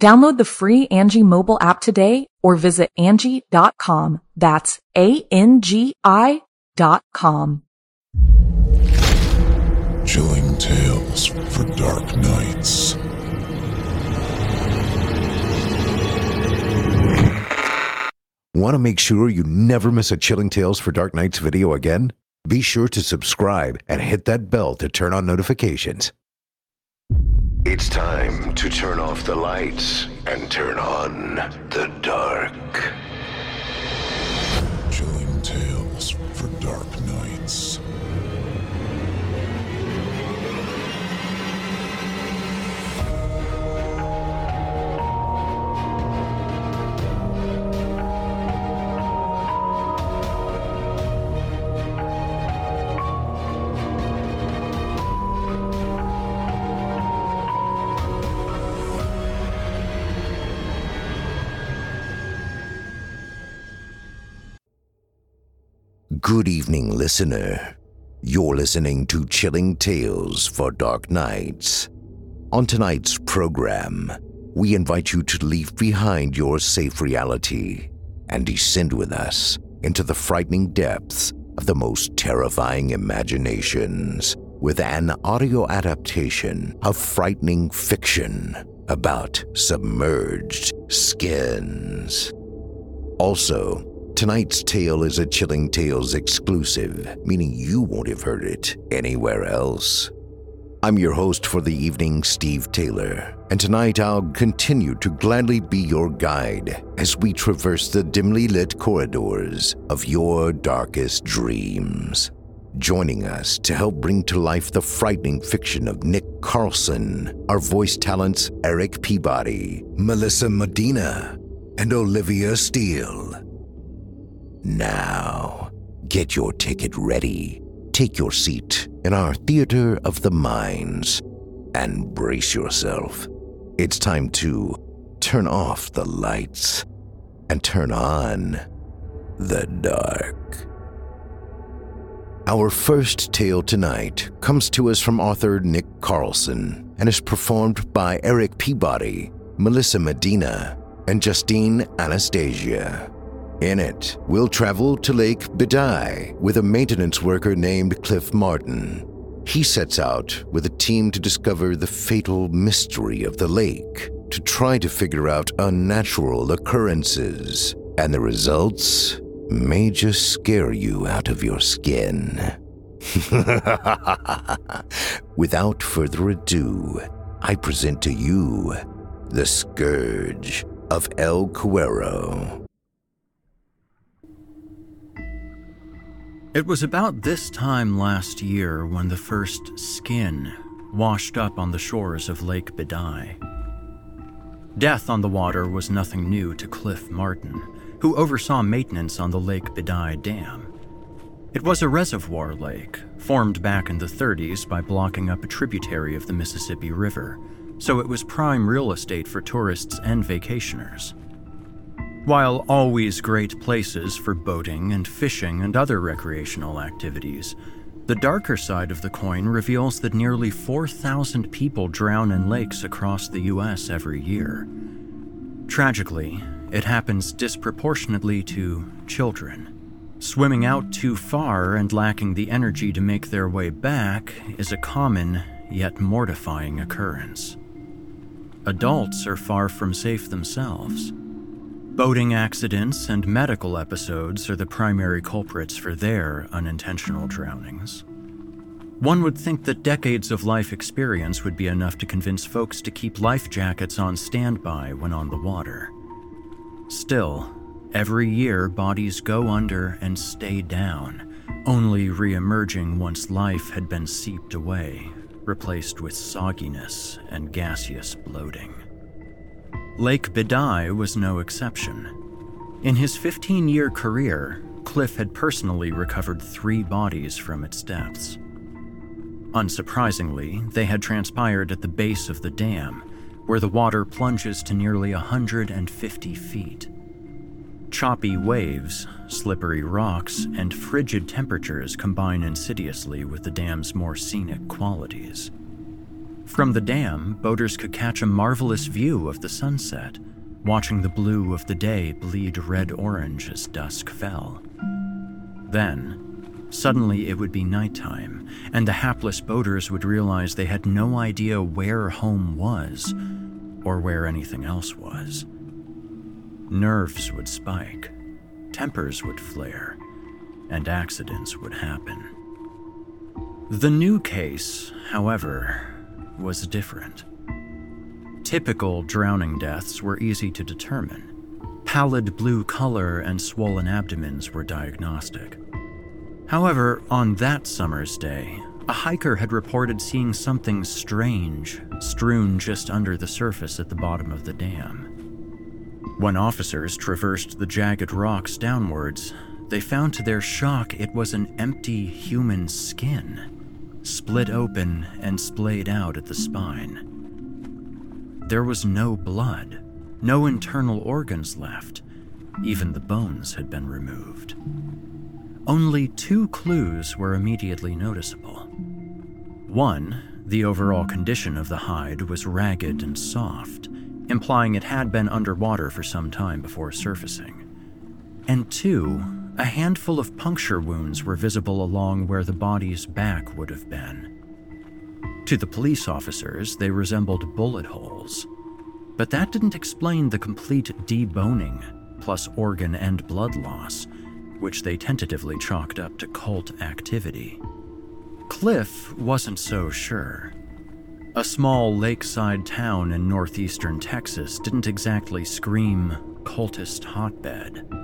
Download the free Angi mobile app today or visit Angi.com. That's A-N-G-I dot com. Chilling tales for dark nights. Want to make sure you never miss a Chilling Tales for Dark Nights video again? Be sure to subscribe and hit that bell to turn on notifications. It's time to turn off the lights and turn on the dark. Good evening, listener. You're listening to Chilling Tales for Dark Nights. On tonight's program, we invite you to leave behind your safe reality and descend with us into the frightening depths of the most terrifying imaginations with an audio adaptation of frightening fiction about submerged skins. Also, tonight's tale is a Chilling Tales exclusive, meaning you won't have heard it anywhere else. I'm your host for the evening, Steve Taylor, and tonight I'll continue to gladly be your guide as we traverse the dimly lit corridors of your darkest dreams. Joining us to help bring to life the frightening fiction of Nick Carlson are voice talents Eric Peabody, Melissa Medina, and Olivia Steele. Now, get your ticket ready, take your seat in our theater of the minds, and brace yourself. It's time to turn off the lights and turn on the dark. Our first tale tonight comes to us from author Nick Carlson and is performed by Eric Peabody, Melissa Medina, and Justine Anastasia. In it, we'll travel to Lake Bidai with a maintenance worker named Cliff Martin. He sets out with a team to discover the fatal mystery of the lake, to try to figure out unnatural occurrences, and the results may just scare you out of your skin. Without further ado, I present to you The Scourge of El Cuero. It was about this time last year when the first skin washed up on the shores of Lake Bidai. Death on the water was nothing new to Cliff Martin, who oversaw maintenance on the Lake Bidai Dam. It was a reservoir lake, formed back in the 30s by blocking up a tributary of the Mississippi River, so it was prime real estate for tourists and vacationers. While always great places for boating and fishing and other recreational activities, the darker side of the coin reveals that nearly 4,000 people drown in lakes across the US every year. Tragically, it happens disproportionately to children. Swimming out too far and lacking the energy to make their way back is a common yet mortifying occurrence. Adults are far from safe themselves. Boating accidents and medical episodes are the primary culprits for their unintentional drownings. One would think that decades of life experience would be enough to convince folks to keep life jackets on standby when on the water. Still, every year bodies go under and stay down, only re emerging once life had been seeped away, replaced with sogginess and gaseous bloating. Lake Bidai was no exception. In his 15 year career, Cliff had personally recovered three bodies from its depths. Unsurprisingly, they had transpired at the base of the dam, where the water plunges to nearly 150 feet. Choppy waves, slippery rocks, and frigid temperatures combine insidiously with the dam's more scenic qualities. From the dam, boaters could catch a marvelous view of the sunset, watching the blue of the day bleed red orange as dusk fell. Then, suddenly it would be nighttime, and the hapless boaters would realize they had no idea where home was or where anything else was. Nerves would spike, tempers would flare, and accidents would happen. The new case, however, was different. Typical drowning deaths were easy to determine. Pallid blue color and swollen abdomens were diagnostic. However, on that summer's day, a hiker had reported seeing something strange strewn just under the surface at the bottom of the dam. When officers traversed the jagged rocks downwards, they found to their shock it was an empty human skin split open and splayed out at the spine. There was no blood, no internal organs left, even the bones had been removed. Only two clues were immediately noticeable. One, the overall condition of the hide was ragged and soft, implying it had been underwater for some time before surfacing. And two, a handful of puncture wounds were visible along where the body's back would have been. To the police officers, they resembled bullet holes. But that didn't explain the complete deboning, plus organ and blood loss, which they tentatively chalked up to cult activity. Cliff wasn't so sure. A small lakeside town in northeastern Texas didn't exactly scream cultist hotbed.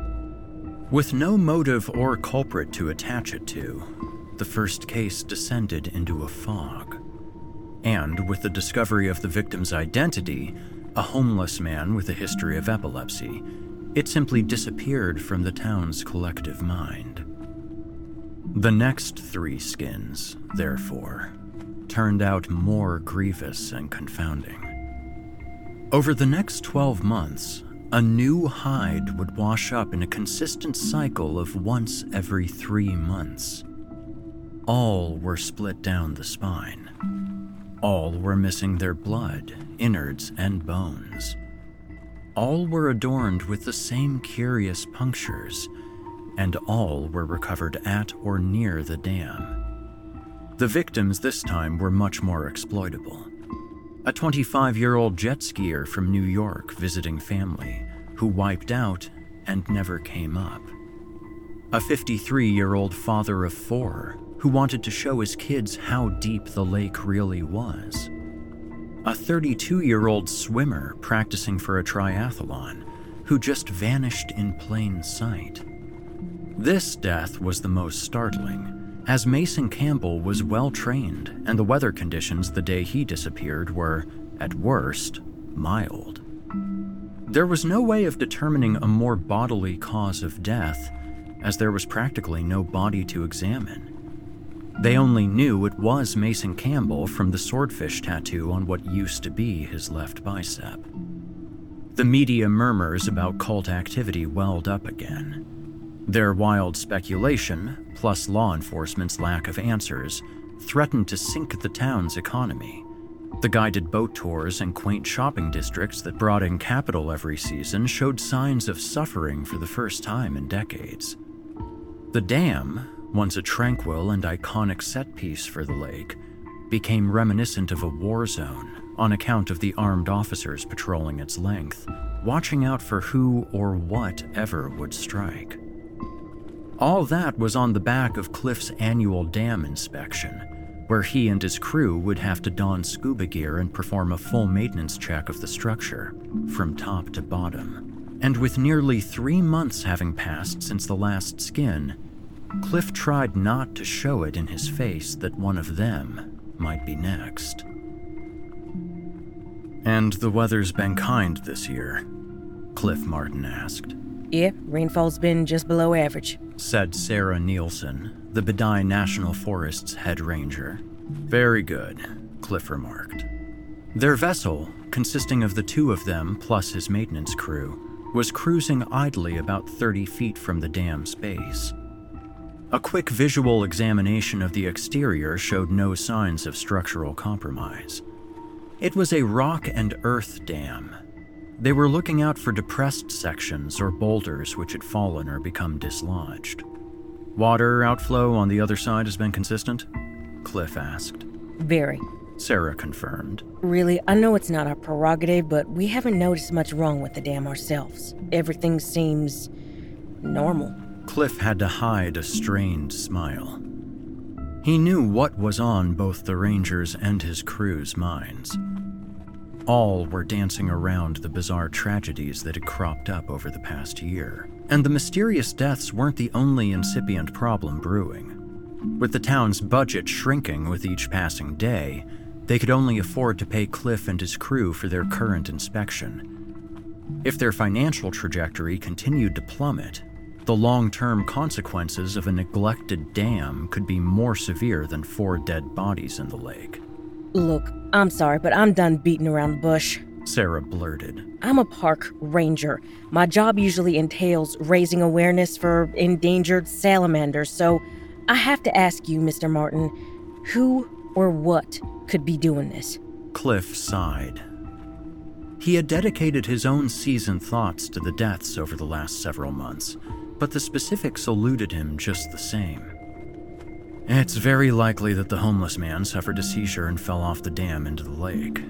With no motive or culprit to attach it to, the first case descended into a fog. And with the discovery of the victim's identity, a homeless man with a history of epilepsy, it simply disappeared from the town's collective mind. The next three skins, therefore, turned out more grievous and confounding. Over the next 12 months, a new hide would wash up in a consistent cycle of once every three months. All were split down the spine. All were missing their blood, innards, and bones. All were adorned with the same curious punctures, and all were recovered at or near the dam. The victims this time were much more exploitable a 25 year old jet skier from New York visiting family who wiped out and never came up. A 53 year old father of four who wanted to show his kids how deep the lake really was. A 32 year old swimmer practicing for a triathlon who just vanished in plain sight. This death was the most startling as Mason Campbell was well trained, and the weather conditions the day he disappeared were, at worst, mild. There was no way of determining a more bodily cause of death, as there was practically no body to examine. They only knew it was Mason Campbell from the swordfish tattoo on what used to be his left bicep. The media murmurs about cult activity welled up again. Their wild speculation, plus law enforcement's lack of answers, threatened to sink the town's economy. The guided boat tours and quaint shopping districts that brought in capital every season showed signs of suffering for the first time in decades. The dam, once a tranquil and iconic set piece for the lake, became reminiscent of a war zone on account of the armed officers patrolling its length, watching out for who or what ever would strike. All that was on the back of Cliff's annual dam inspection, where he and his crew would have to don scuba gear and perform a full maintenance check of the structure, from top to bottom. And with nearly three months having passed since the last skin, Cliff tried not to show it in his face that one of them might be next. And the weather's been kind this year? Cliff Martin asked. Yeah, rainfall's been just below average, said Sarah Nielsen, the Bidai National Forest's head ranger. Very good, Cliff remarked. Their vessel, consisting of the two of them plus his maintenance crew, was cruising idly about 30 feet from the dam's base. A quick visual examination of the exterior showed no signs of structural compromise. It was a rock and earth dam. They were looking out for depressed sections or boulders which had fallen or become dislodged. Water outflow on the other side has been consistent? Cliff asked. Very. Sarah confirmed. Really, I know it's not our prerogative, but we haven't noticed much wrong with the dam ourselves. Everything seems normal. Cliff had to hide a strained smile. He knew what was on both the Rangers and his crew's minds. All were dancing around the bizarre tragedies that had cropped up over the past year. And the mysterious deaths weren't the only incipient problem brewing. With the town's budget shrinking with each passing day, they could only afford to pay Cliff and his crew for their current inspection. If their financial trajectory continued to plummet, the long term consequences of a neglected dam could be more severe than four dead bodies in the lake. Look, I'm sorry, but I'm done beating around the bush. Sarah blurted. I'm a park ranger. My job usually entails raising awareness for endangered salamanders, so I have to ask you, Mr. Martin, who or what could be doing this? Cliff sighed. He had dedicated his own seasoned thoughts to the deaths over the last several months, but the specifics eluded him just the same. It's very likely that the homeless man suffered a seizure and fell off the dam into the lake.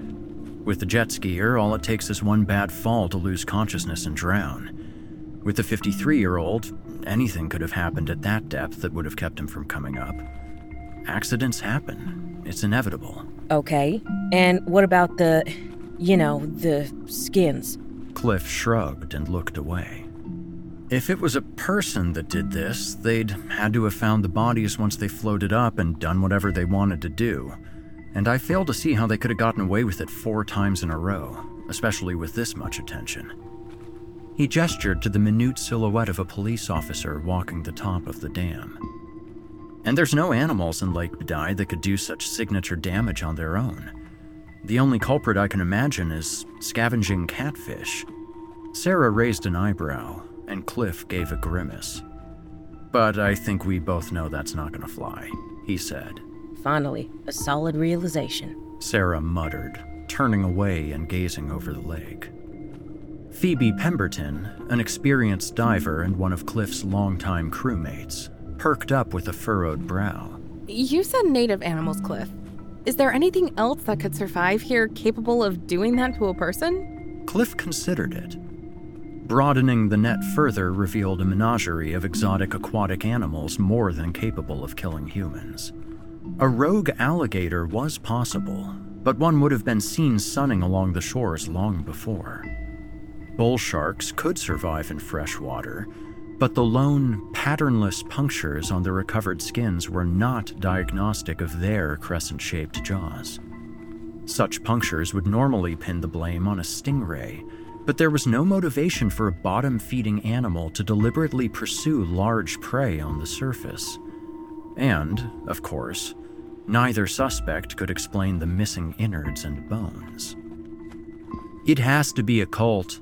With the jet skier, all it takes is one bad fall to lose consciousness and drown. With the 53 year old, anything could have happened at that depth that would have kept him from coming up. Accidents happen, it's inevitable. Okay. And what about the, you know, the skins? Cliff shrugged and looked away. If it was a person that did this, they'd had to have found the bodies once they floated up and done whatever they wanted to do. And I fail to see how they could have gotten away with it four times in a row, especially with this much attention. He gestured to the minute silhouette of a police officer walking the top of the dam. And there's no animals in Lake Bidai that could do such signature damage on their own. The only culprit I can imagine is scavenging catfish. Sarah raised an eyebrow, and Cliff gave a grimace. But I think we both know that's not gonna fly, he said. Finally, a solid realization. Sarah muttered, turning away and gazing over the lake. Phoebe Pemberton, an experienced diver and one of Cliff's longtime crewmates, perked up with a furrowed brow. You said native animals, Cliff. Is there anything else that could survive here capable of doing that to a person? Cliff considered it. Broadening the net further revealed a menagerie of exotic aquatic animals more than capable of killing humans. A rogue alligator was possible, but one would have been seen sunning along the shores long before. Bull sharks could survive in fresh water, but the lone, patternless punctures on the recovered skins were not diagnostic of their crescent shaped jaws. Such punctures would normally pin the blame on a stingray but there was no motivation for a bottom feeding animal to deliberately pursue large prey on the surface. And, of course, neither suspect could explain the missing innards and bones. It has to be a cult,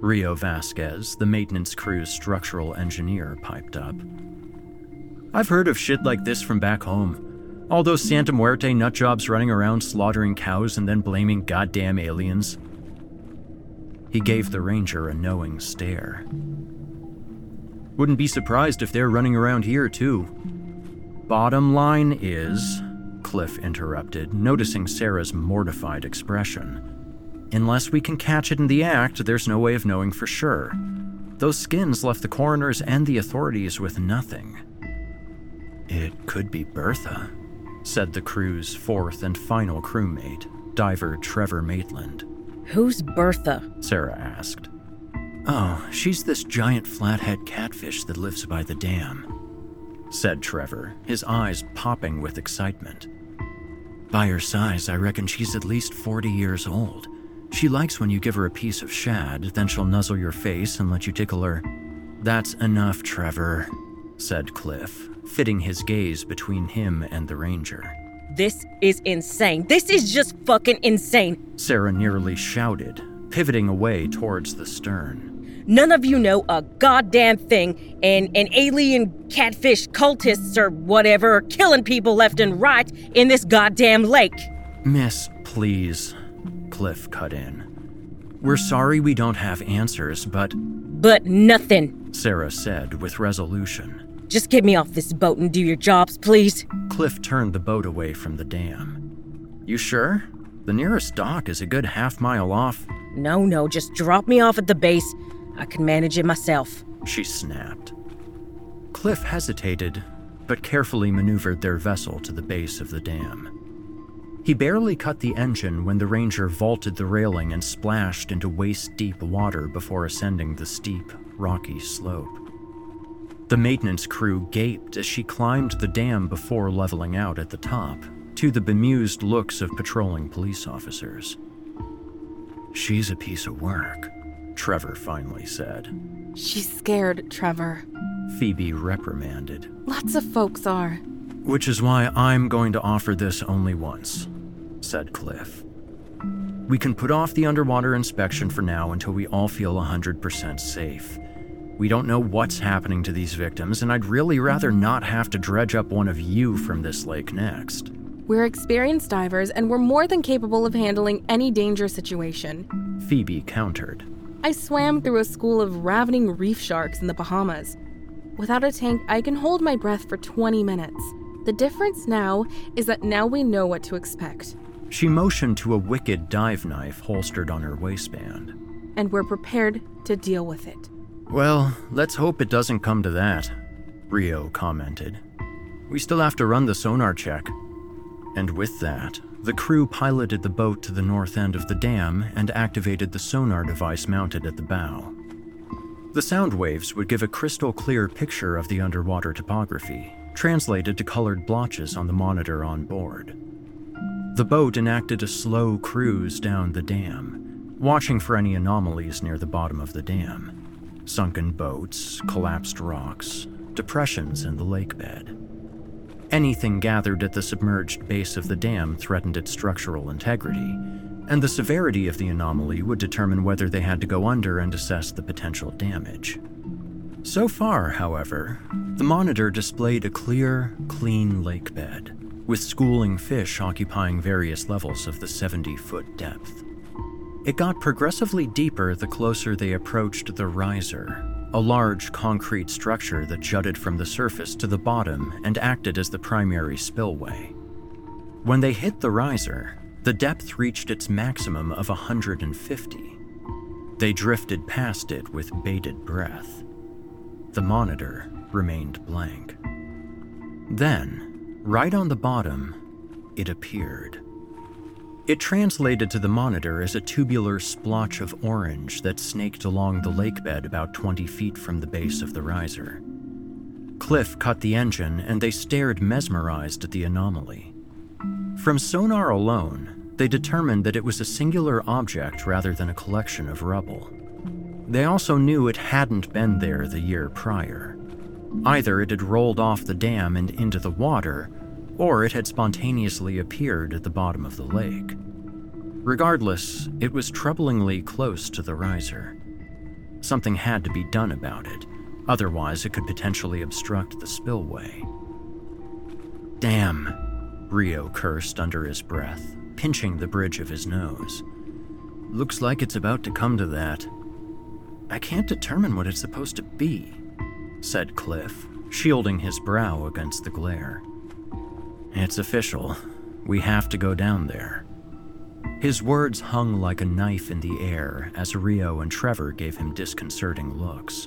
Rio Vasquez, the maintenance crew's structural engineer, piped up. I've heard of shit like this from back home. All those Santa Muerte nutjobs running around slaughtering cows and then blaming goddamn aliens. He gave the ranger a knowing stare. Wouldn't be surprised if they're running around here, too. Bottom line is, Cliff interrupted, noticing Sarah's mortified expression. Unless we can catch it in the act, there's no way of knowing for sure. Those skins left the coroners and the authorities with nothing. It could be Bertha, said the crew's fourth and final crewmate, diver Trevor Maitland. Who's Bertha? Sarah asked. Oh, she's this giant flathead catfish that lives by the dam, said Trevor, his eyes popping with excitement. By her size, I reckon she's at least 40 years old. She likes when you give her a piece of shad, then she'll nuzzle your face and let you tickle her. That's enough, Trevor, said Cliff, fitting his gaze between him and the ranger. This is insane. This is just fucking insane. Sarah nearly shouted, pivoting away towards the stern. None of you know a goddamn thing, and, and alien catfish cultists or whatever are killing people left and right in this goddamn lake. Miss, please, Cliff cut in. We're sorry we don't have answers, but. But nothing, Sarah said with resolution. Just get me off this boat and do your jobs, please. Cliff turned the boat away from the dam. You sure? The nearest dock is a good half mile off. No, no, just drop me off at the base. I can manage it myself. She snapped. Cliff hesitated, but carefully maneuvered their vessel to the base of the dam. He barely cut the engine when the Ranger vaulted the railing and splashed into waist deep water before ascending the steep, rocky slope. The maintenance crew gaped as she climbed the dam before leveling out at the top, to the bemused looks of patrolling police officers. She's a piece of work, Trevor finally said. She's scared, Trevor. Phoebe reprimanded. Lots of folks are. Which is why I'm going to offer this only once said Cliff. We can put off the underwater inspection for now until we all feel 100% safe. We don't know what's happening to these victims, and I'd really rather not have to dredge up one of you from this lake next. We're experienced divers, and we're more than capable of handling any danger situation. Phoebe countered. I swam through a school of ravening reef sharks in the Bahamas. Without a tank, I can hold my breath for 20 minutes. The difference now is that now we know what to expect. She motioned to a wicked dive knife holstered on her waistband. And we're prepared to deal with it. Well, let's hope it doesn't come to that, Rio commented. We still have to run the sonar check. And with that, the crew piloted the boat to the north end of the dam and activated the sonar device mounted at the bow. The sound waves would give a crystal clear picture of the underwater topography, translated to colored blotches on the monitor on board. The boat enacted a slow cruise down the dam, watching for any anomalies near the bottom of the dam sunken boats, collapsed rocks, depressions in the lake bed. Anything gathered at the submerged base of the dam threatened its structural integrity, and the severity of the anomaly would determine whether they had to go under and assess the potential damage. So far, however, the monitor displayed a clear, clean lake bed with schooling fish occupying various levels of the 70 foot depth. It got progressively deeper the closer they approached the riser, a large concrete structure that jutted from the surface to the bottom and acted as the primary spillway. When they hit the riser, the depth reached its maximum of 150. They drifted past it with bated breath. The monitor remained blank. Then, Right on the bottom, it appeared. It translated to the monitor as a tubular splotch of orange that snaked along the lake bed about 20 feet from the base of the riser. Cliff cut the engine and they stared mesmerized at the anomaly. From sonar alone, they determined that it was a singular object rather than a collection of rubble. They also knew it hadn't been there the year prior. Either it had rolled off the dam and into the water, or it had spontaneously appeared at the bottom of the lake. Regardless, it was troublingly close to the riser. Something had to be done about it, otherwise, it could potentially obstruct the spillway. Damn, Rio cursed under his breath, pinching the bridge of his nose. Looks like it's about to come to that. I can't determine what it's supposed to be said Cliff, shielding his brow against the glare. It's official. We have to go down there. His words hung like a knife in the air as Rio and Trevor gave him disconcerting looks.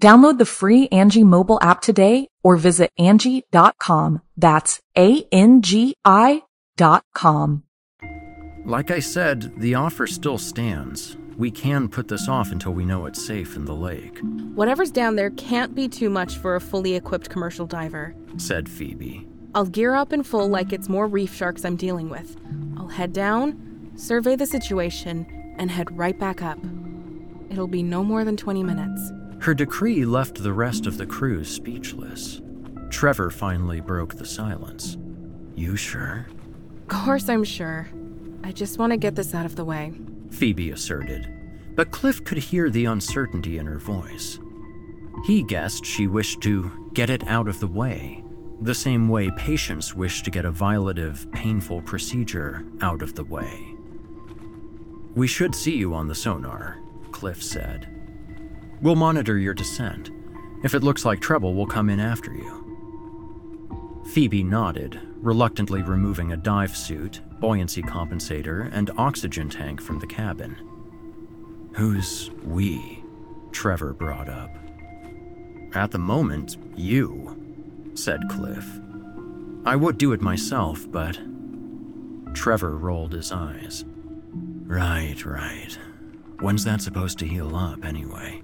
Download the free Angi mobile app today or visit Angi.com. That's A-N-G-I dot com. Like I said, the offer still stands. We can put this off until we know it's safe in the lake. Whatever's down there can't be too much for a fully equipped commercial diver, said Phoebe. I'll gear up in full like it's more reef sharks I'm dealing with. I'll head down, survey the situation, and head right back up. It'll be no more than 20 minutes. Her decree left the rest of the crew speechless. Trevor finally broke the silence. You sure? Of course, I'm sure. I just want to get this out of the way. Phoebe asserted, but Cliff could hear the uncertainty in her voice. He guessed she wished to get it out of the way, the same way patients wish to get a violative, painful procedure out of the way. We should see you on the sonar, Cliff said. We'll monitor your descent. If it looks like trouble, we'll come in after you. Phoebe nodded, reluctantly removing a dive suit, buoyancy compensator, and oxygen tank from the cabin. Who's we? Trevor brought up. At the moment, you, said Cliff. I would do it myself, but. Trevor rolled his eyes. Right, right. When's that supposed to heal up, anyway?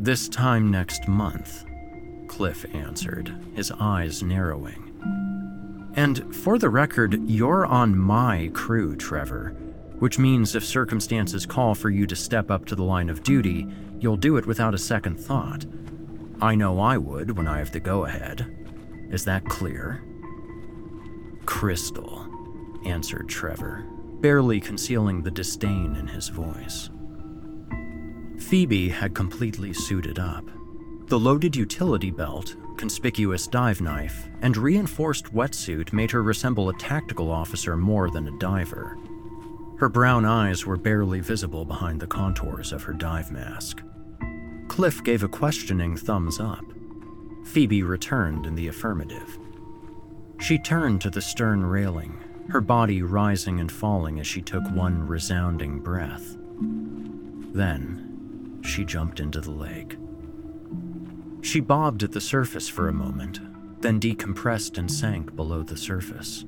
This time next month, Cliff answered, his eyes narrowing. And for the record, you're on my crew, Trevor, which means if circumstances call for you to step up to the line of duty, you'll do it without a second thought. I know I would when I have the go ahead. Is that clear? Crystal, answered Trevor, barely concealing the disdain in his voice. Phoebe had completely suited up. The loaded utility belt, conspicuous dive knife, and reinforced wetsuit made her resemble a tactical officer more than a diver. Her brown eyes were barely visible behind the contours of her dive mask. Cliff gave a questioning thumbs up. Phoebe returned in the affirmative. She turned to the stern railing, her body rising and falling as she took one resounding breath. Then, she jumped into the lake. She bobbed at the surface for a moment, then decompressed and sank below the surface.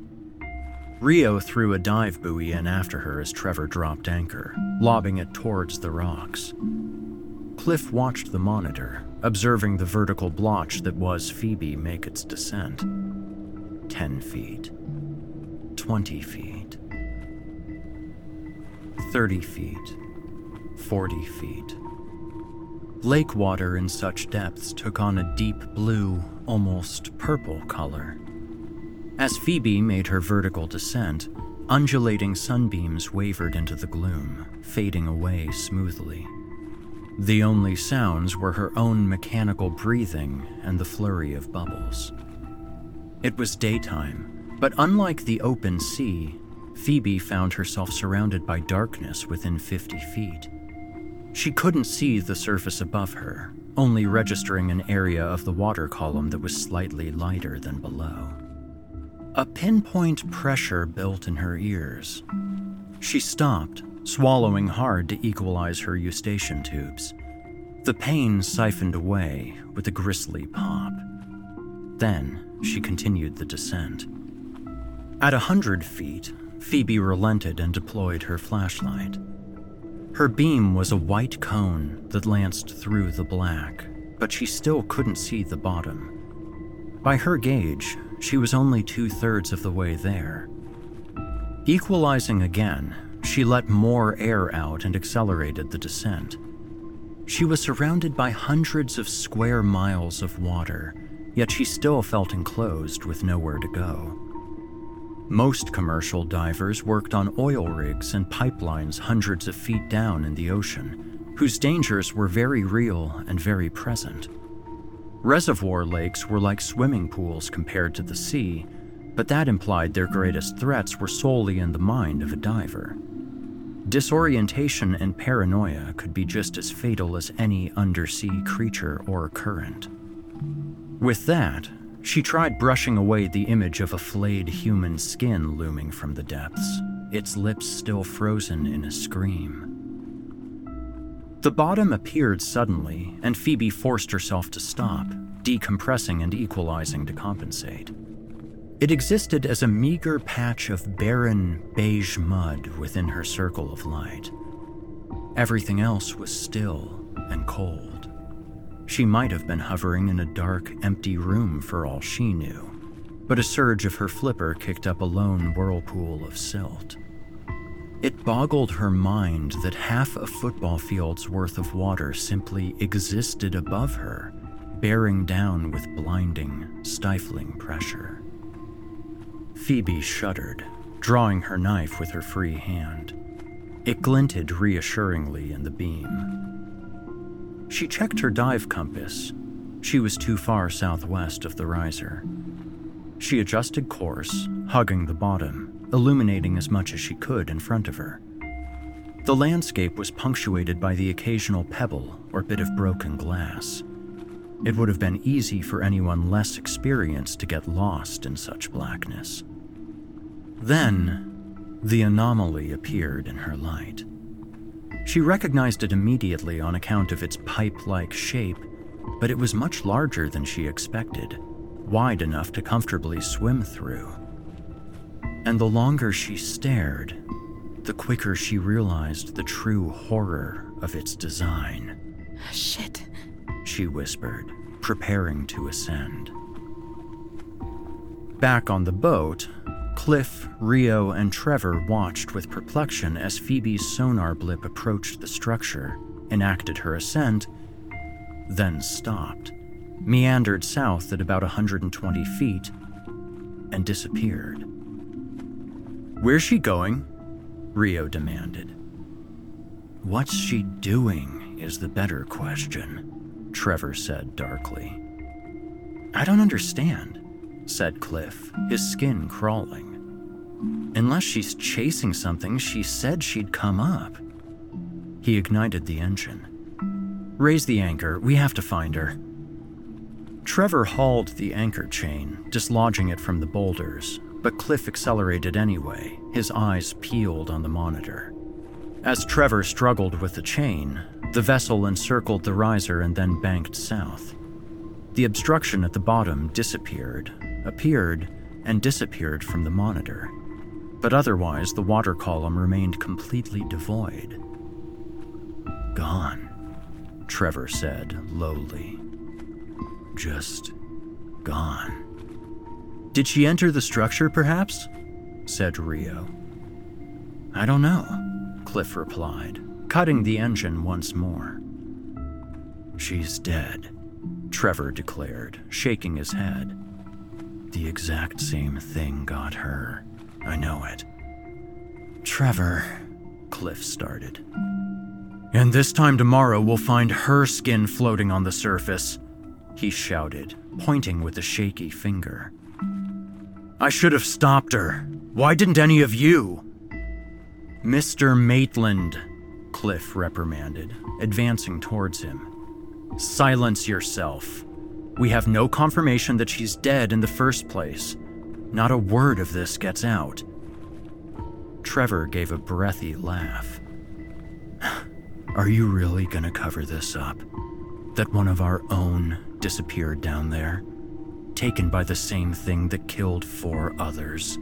Rio threw a dive buoy in after her as Trevor dropped anchor, lobbing it towards the rocks. Cliff watched the monitor, observing the vertical blotch that was Phoebe make its descent. Ten feet. Twenty feet. Thirty feet. Forty feet. Lake water in such depths took on a deep blue, almost purple color. As Phoebe made her vertical descent, undulating sunbeams wavered into the gloom, fading away smoothly. The only sounds were her own mechanical breathing and the flurry of bubbles. It was daytime, but unlike the open sea, Phoebe found herself surrounded by darkness within 50 feet. She couldn't see the surface above her, only registering an area of the water column that was slightly lighter than below. A pinpoint pressure built in her ears. She stopped, swallowing hard to equalize her eustachian tubes. The pain siphoned away with a grisly pop. Then she continued the descent. At a hundred feet, Phoebe relented and deployed her flashlight. Her beam was a white cone that lanced through the black, but she still couldn't see the bottom. By her gauge, she was only two thirds of the way there. Equalizing again, she let more air out and accelerated the descent. She was surrounded by hundreds of square miles of water, yet she still felt enclosed with nowhere to go. Most commercial divers worked on oil rigs and pipelines hundreds of feet down in the ocean, whose dangers were very real and very present. Reservoir lakes were like swimming pools compared to the sea, but that implied their greatest threats were solely in the mind of a diver. Disorientation and paranoia could be just as fatal as any undersea creature or current. With that, she tried brushing away the image of a flayed human skin looming from the depths, its lips still frozen in a scream. The bottom appeared suddenly, and Phoebe forced herself to stop, decompressing and equalizing to compensate. It existed as a meager patch of barren, beige mud within her circle of light. Everything else was still and cold. She might have been hovering in a dark, empty room for all she knew, but a surge of her flipper kicked up a lone whirlpool of silt. It boggled her mind that half a football field's worth of water simply existed above her, bearing down with blinding, stifling pressure. Phoebe shuddered, drawing her knife with her free hand. It glinted reassuringly in the beam. She checked her dive compass. She was too far southwest of the riser. She adjusted course, hugging the bottom, illuminating as much as she could in front of her. The landscape was punctuated by the occasional pebble or bit of broken glass. It would have been easy for anyone less experienced to get lost in such blackness. Then, the anomaly appeared in her light. She recognized it immediately on account of its pipe like shape, but it was much larger than she expected, wide enough to comfortably swim through. And the longer she stared, the quicker she realized the true horror of its design. Shit. She whispered, preparing to ascend. Back on the boat, Cliff, Rio, and Trevor watched with perplexion as Phoebe's sonar blip approached the structure, enacted her ascent, then stopped, meandered south at about 120 feet, and disappeared. Where's she going? Rio demanded. What's she doing is the better question, Trevor said darkly. I don't understand, said Cliff, his skin crawling. Unless she's chasing something, she said she'd come up. He ignited the engine. Raise the anchor, we have to find her. Trevor hauled the anchor chain, dislodging it from the boulders, but Cliff accelerated anyway, his eyes peeled on the monitor. As Trevor struggled with the chain, the vessel encircled the riser and then banked south. The obstruction at the bottom disappeared, appeared, and disappeared from the monitor. But otherwise, the water column remained completely devoid. Gone, Trevor said lowly. Just gone. Did she enter the structure, perhaps? said Rio. I don't know, Cliff replied, cutting the engine once more. She's dead, Trevor declared, shaking his head. The exact same thing got her. I know it. Trevor, Cliff started. And this time tomorrow we'll find her skin floating on the surface, he shouted, pointing with a shaky finger. I should have stopped her. Why didn't any of you? Mr. Maitland, Cliff reprimanded, advancing towards him. Silence yourself. We have no confirmation that she's dead in the first place. Not a word of this gets out. Trevor gave a breathy laugh. Are you really gonna cover this up? That one of our own disappeared down there? Taken by the same thing that killed four others?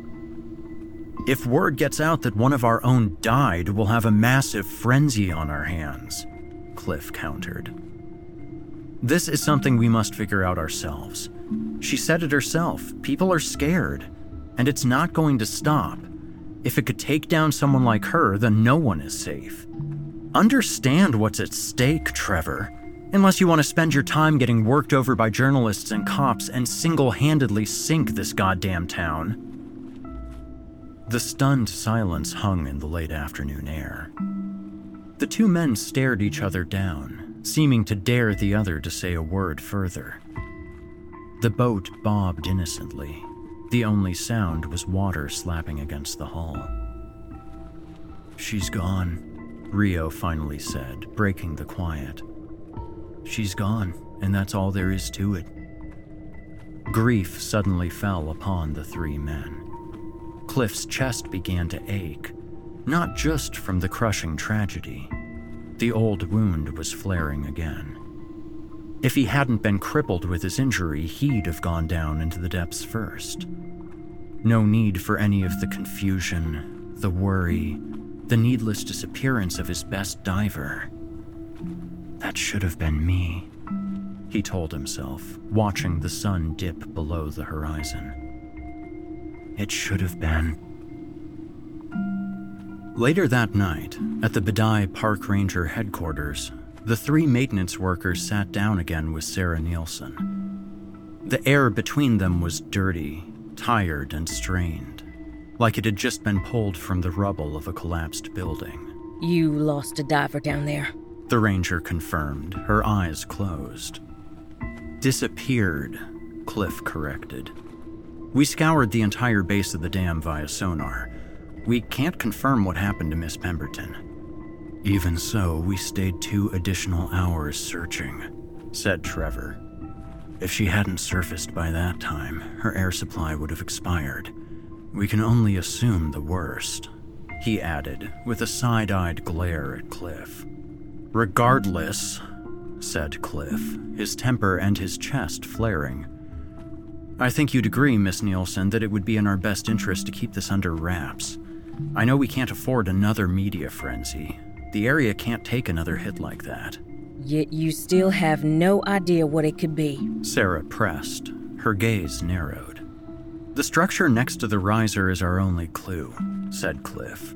If word gets out that one of our own died, we'll have a massive frenzy on our hands, Cliff countered. This is something we must figure out ourselves. She said it herself people are scared, and it's not going to stop. If it could take down someone like her, then no one is safe. Understand what's at stake, Trevor. Unless you want to spend your time getting worked over by journalists and cops and single handedly sink this goddamn town. The stunned silence hung in the late afternoon air. The two men stared each other down, seeming to dare the other to say a word further. The boat bobbed innocently. The only sound was water slapping against the hull. She's gone, Rio finally said, breaking the quiet. She's gone, and that's all there is to it. Grief suddenly fell upon the three men. Cliff's chest began to ache, not just from the crushing tragedy. The old wound was flaring again. If he hadn't been crippled with his injury, he'd have gone down into the depths first. No need for any of the confusion, the worry, the needless disappearance of his best diver. That should have been me, he told himself, watching the sun dip below the horizon. It should have been. Later that night, at the Bidai Park Ranger headquarters, the three maintenance workers sat down again with Sarah Nielsen. The air between them was dirty, tired, and strained, like it had just been pulled from the rubble of a collapsed building. You lost a diver down there. The ranger confirmed, her eyes closed. Disappeared, Cliff corrected. We scoured the entire base of the dam via sonar. We can't confirm what happened to Miss Pemberton. Even so, we stayed two additional hours searching, said Trevor. If she hadn't surfaced by that time, her air supply would have expired. We can only assume the worst, he added, with a side eyed glare at Cliff. Regardless, said Cliff, his temper and his chest flaring. I think you'd agree, Miss Nielsen, that it would be in our best interest to keep this under wraps. I know we can't afford another media frenzy. The area can't take another hit like that. Yet you still have no idea what it could be. Sarah pressed, her gaze narrowed. The structure next to the riser is our only clue, said Cliff.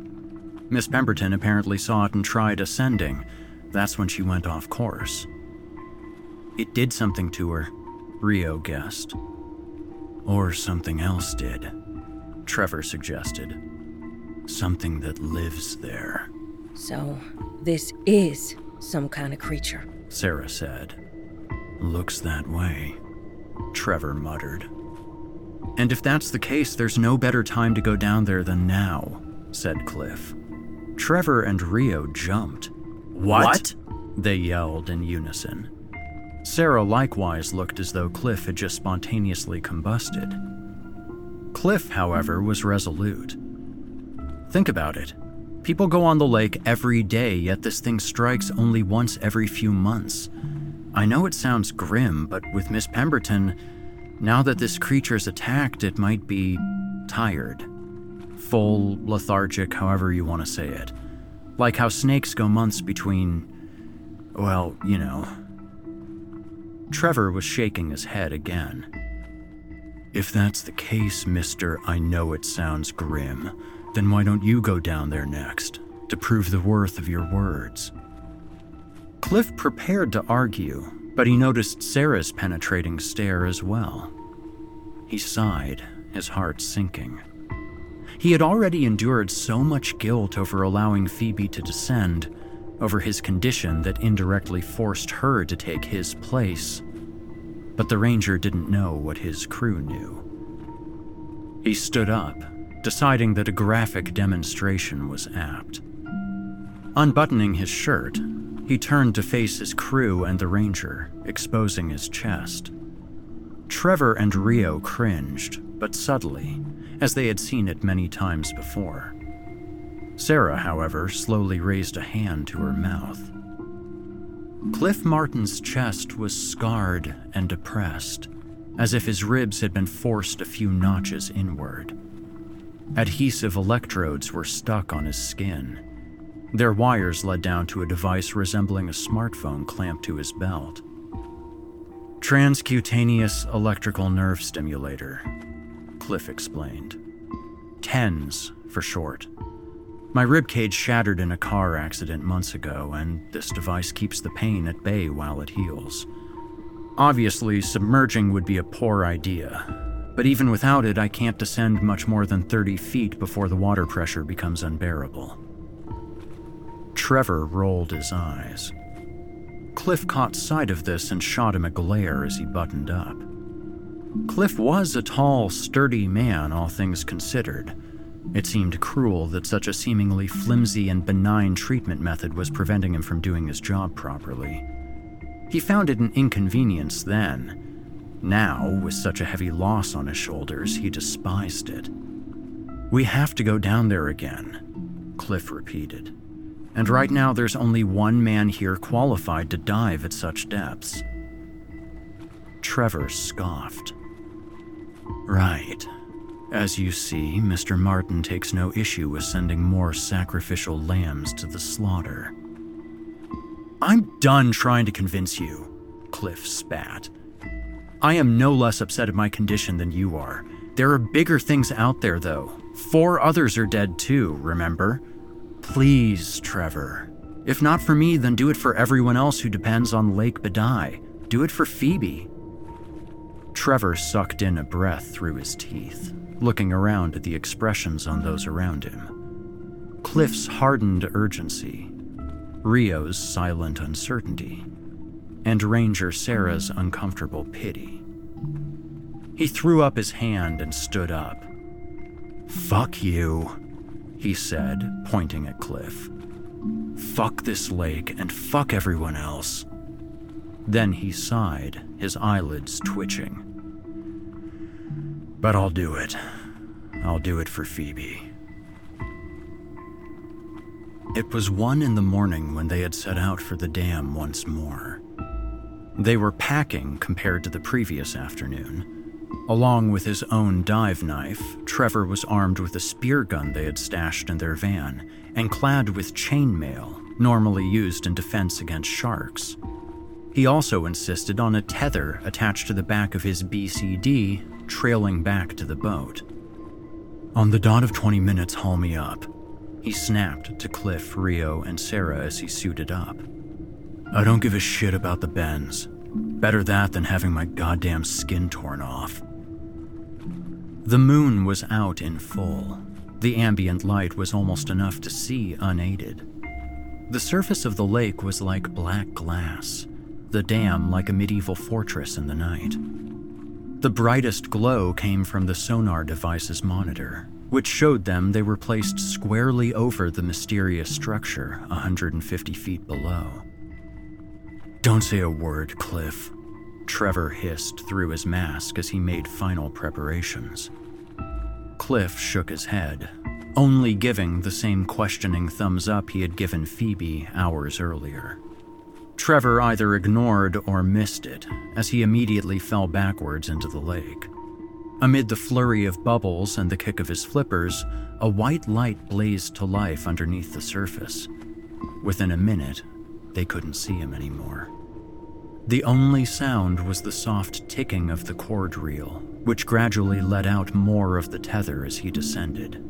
Miss Pemberton apparently saw it and tried ascending. That's when she went off course. It did something to her, Rio guessed. Or something else did, Trevor suggested. Something that lives there. So, this is some kind of creature, Sarah said. Looks that way, Trevor muttered. And if that's the case, there's no better time to go down there than now, said Cliff. Trevor and Rio jumped. What? what? They yelled in unison. Sarah likewise looked as though Cliff had just spontaneously combusted. Cliff, however, was resolute. Think about it. People go on the lake every day, yet this thing strikes only once every few months. I know it sounds grim, but with Miss Pemberton, now that this creature's attacked, it might be tired. Full, lethargic, however you want to say it. Like how snakes go months between. Well, you know, Trevor was shaking his head again. If that's the case, mister, I know it sounds grim. Then why don't you go down there next, to prove the worth of your words? Cliff prepared to argue, but he noticed Sarah's penetrating stare as well. He sighed, his heart sinking. He had already endured so much guilt over allowing Phoebe to descend over his condition that indirectly forced her to take his place. But the ranger didn't know what his crew knew. He stood up, deciding that a graphic demonstration was apt. Unbuttoning his shirt, he turned to face his crew and the ranger, exposing his chest. Trevor and Rio cringed, but subtly, as they had seen it many times before. Sarah, however, slowly raised a hand to her mouth. Cliff Martin's chest was scarred and depressed, as if his ribs had been forced a few notches inward. Adhesive electrodes were stuck on his skin. Their wires led down to a device resembling a smartphone clamped to his belt. Transcutaneous electrical nerve stimulator, Cliff explained. TENS for short. My ribcage shattered in a car accident months ago, and this device keeps the pain at bay while it heals. Obviously, submerging would be a poor idea, but even without it, I can't descend much more than 30 feet before the water pressure becomes unbearable. Trevor rolled his eyes. Cliff caught sight of this and shot him a glare as he buttoned up. Cliff was a tall, sturdy man, all things considered it seemed cruel that such a seemingly flimsy and benign treatment method was preventing him from doing his job properly. He found it an inconvenience then. Now, with such a heavy loss on his shoulders, he despised it. We have to go down there again, Cliff repeated. And right now, there's only one man here qualified to dive at such depths. Trevor scoffed. Right, as you see, Mr. Martin takes no issue with sending more sacrificial lambs to the slaughter. I'm done trying to convince you, Cliff spat. I am no less upset at my condition than you are. There are bigger things out there, though. Four others are dead too, remember? Please, Trevor. If not for me, then do it for everyone else who depends on Lake Bidai. Do it for Phoebe. Trevor sucked in a breath through his teeth looking around at the expressions on those around him. Cliff's hardened urgency, Rio's silent uncertainty, and Ranger Sarah's uncomfortable pity. He threw up his hand and stood up. Fuck you, he said, pointing at Cliff. Fuck this lake and fuck everyone else. Then he sighed, his eyelids twitching. But I'll do it. I'll do it for Phoebe. It was one in the morning when they had set out for the dam once more. They were packing compared to the previous afternoon. Along with his own dive knife, Trevor was armed with a spear gun they had stashed in their van and clad with chainmail, normally used in defense against sharks. He also insisted on a tether attached to the back of his BCD trailing back to the boat. On the dot of 20 minutes, haul me up. He snapped to Cliff, Rio, and Sarah as he suited up. I don't give a shit about the bends. Better that than having my goddamn skin torn off. The moon was out in full. The ambient light was almost enough to see unaided. The surface of the lake was like black glass, the dam like a medieval fortress in the night. The brightest glow came from the sonar device's monitor, which showed them they were placed squarely over the mysterious structure 150 feet below. Don't say a word, Cliff, Trevor hissed through his mask as he made final preparations. Cliff shook his head, only giving the same questioning thumbs up he had given Phoebe hours earlier. Trevor either ignored or missed it, as he immediately fell backwards into the lake. Amid the flurry of bubbles and the kick of his flippers, a white light blazed to life underneath the surface. Within a minute, they couldn't see him anymore. The only sound was the soft ticking of the cord reel, which gradually let out more of the tether as he descended.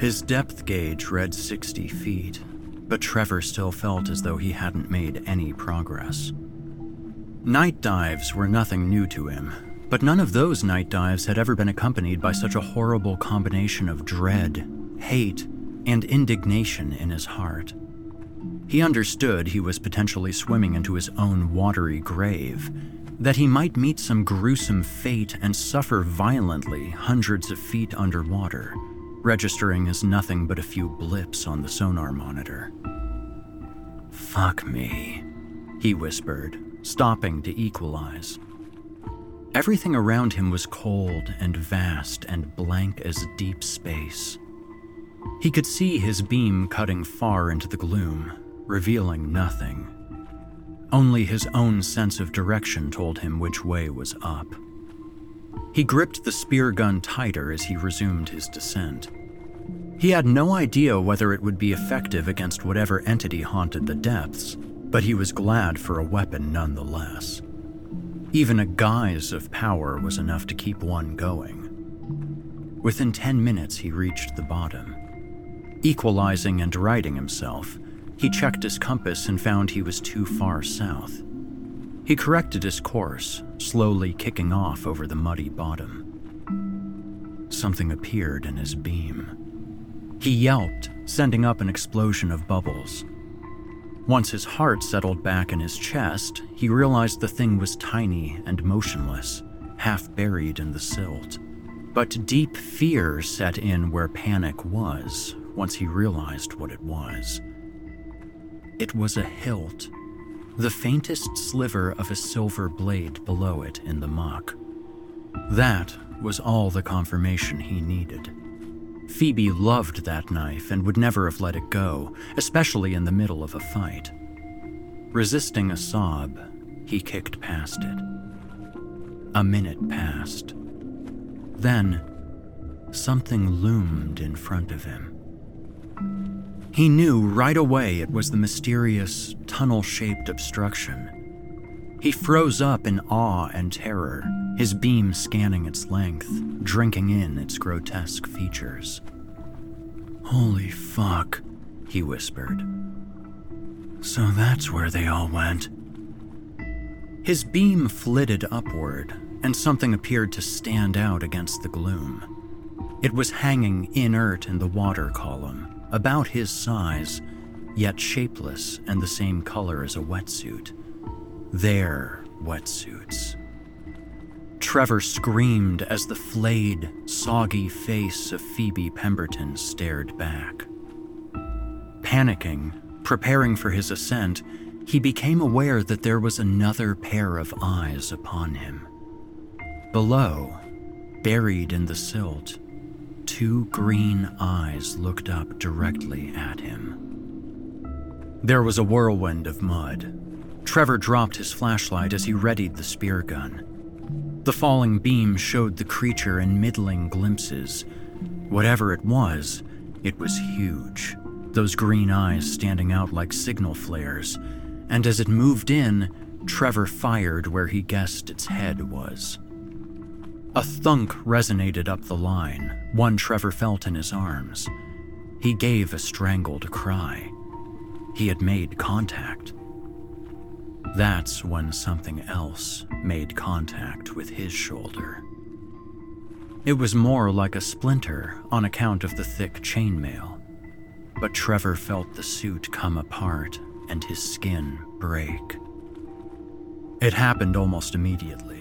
His depth gauge read 60 feet, but Trevor still felt as though he hadn't made any progress. Night dives were nothing new to him, but none of those night dives had ever been accompanied by such a horrible combination of dread, hate, and indignation in his heart. He understood he was potentially swimming into his own watery grave, that he might meet some gruesome fate and suffer violently hundreds of feet underwater, registering as nothing but a few blips on the sonar monitor. Fuck me, he whispered, stopping to equalize. Everything around him was cold and vast and blank as deep space. He could see his beam cutting far into the gloom, revealing nothing. Only his own sense of direction told him which way was up. He gripped the spear gun tighter as he resumed his descent. He had no idea whether it would be effective against whatever entity haunted the depths, but he was glad for a weapon nonetheless. Even a guise of power was enough to keep one going. Within 10 minutes, he reached the bottom. Equalizing and righting himself, he checked his compass and found he was too far south. He corrected his course, slowly kicking off over the muddy bottom. Something appeared in his beam. He yelped, sending up an explosion of bubbles. Once his heart settled back in his chest, he realized the thing was tiny and motionless, half buried in the silt. But deep fear set in where panic was once he realized what it was. It was a hilt, the faintest sliver of a silver blade below it in the muck. That was all the confirmation he needed. Phoebe loved that knife and would never have let it go, especially in the middle of a fight. Resisting a sob, he kicked past it. A minute passed. Then, something loomed in front of him. He knew right away it was the mysterious, tunnel shaped obstruction. He froze up in awe and terror, his beam scanning its length, drinking in its grotesque features. Holy fuck, he whispered. So that's where they all went. His beam flitted upward, and something appeared to stand out against the gloom. It was hanging inert in the water column, about his size, yet shapeless and the same color as a wetsuit. Their wetsuits. Trevor screamed as the flayed, soggy face of Phoebe Pemberton stared back. Panicking, preparing for his ascent, he became aware that there was another pair of eyes upon him. Below, buried in the silt, two green eyes looked up directly at him. There was a whirlwind of mud. Trevor dropped his flashlight as he readied the spear gun. The falling beam showed the creature in middling glimpses. Whatever it was, it was huge, those green eyes standing out like signal flares, and as it moved in, Trevor fired where he guessed its head was. A thunk resonated up the line, one Trevor felt in his arms. He gave a strangled cry. He had made contact. That's when something else made contact with his shoulder. It was more like a splinter on account of the thick chainmail, but Trevor felt the suit come apart and his skin break. It happened almost immediately.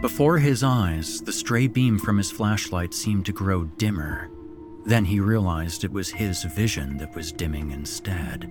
Before his eyes, the stray beam from his flashlight seemed to grow dimmer. Then he realized it was his vision that was dimming instead.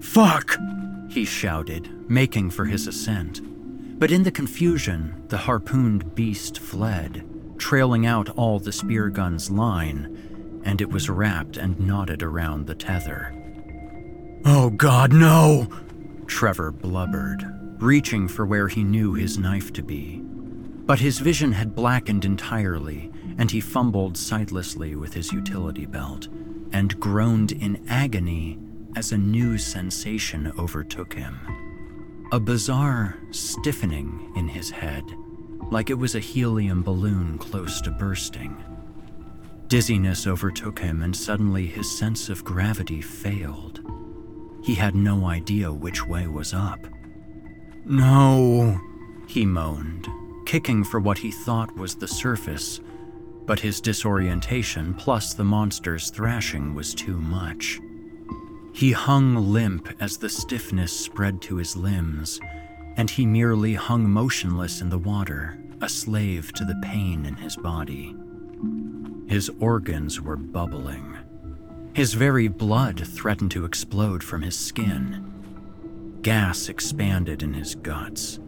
Fuck! He shouted, making for his ascent. But in the confusion, the harpooned beast fled, trailing out all the spear gun's line, and it was wrapped and knotted around the tether. Oh god, no! Trevor blubbered, reaching for where he knew his knife to be. But his vision had blackened entirely, and he fumbled sightlessly with his utility belt and groaned in agony as a new sensation overtook him. A bizarre stiffening in his head, like it was a helium balloon close to bursting. Dizziness overtook him, and suddenly his sense of gravity failed. He had no idea which way was up. No, he moaned, kicking for what he thought was the surface, but his disorientation plus the monster's thrashing was too much. He hung limp as the stiffness spread to his limbs, and he merely hung motionless in the water, a slave to the pain in his body. His organs were bubbling. His very blood threatened to explode from his skin. Gas expanded in his guts.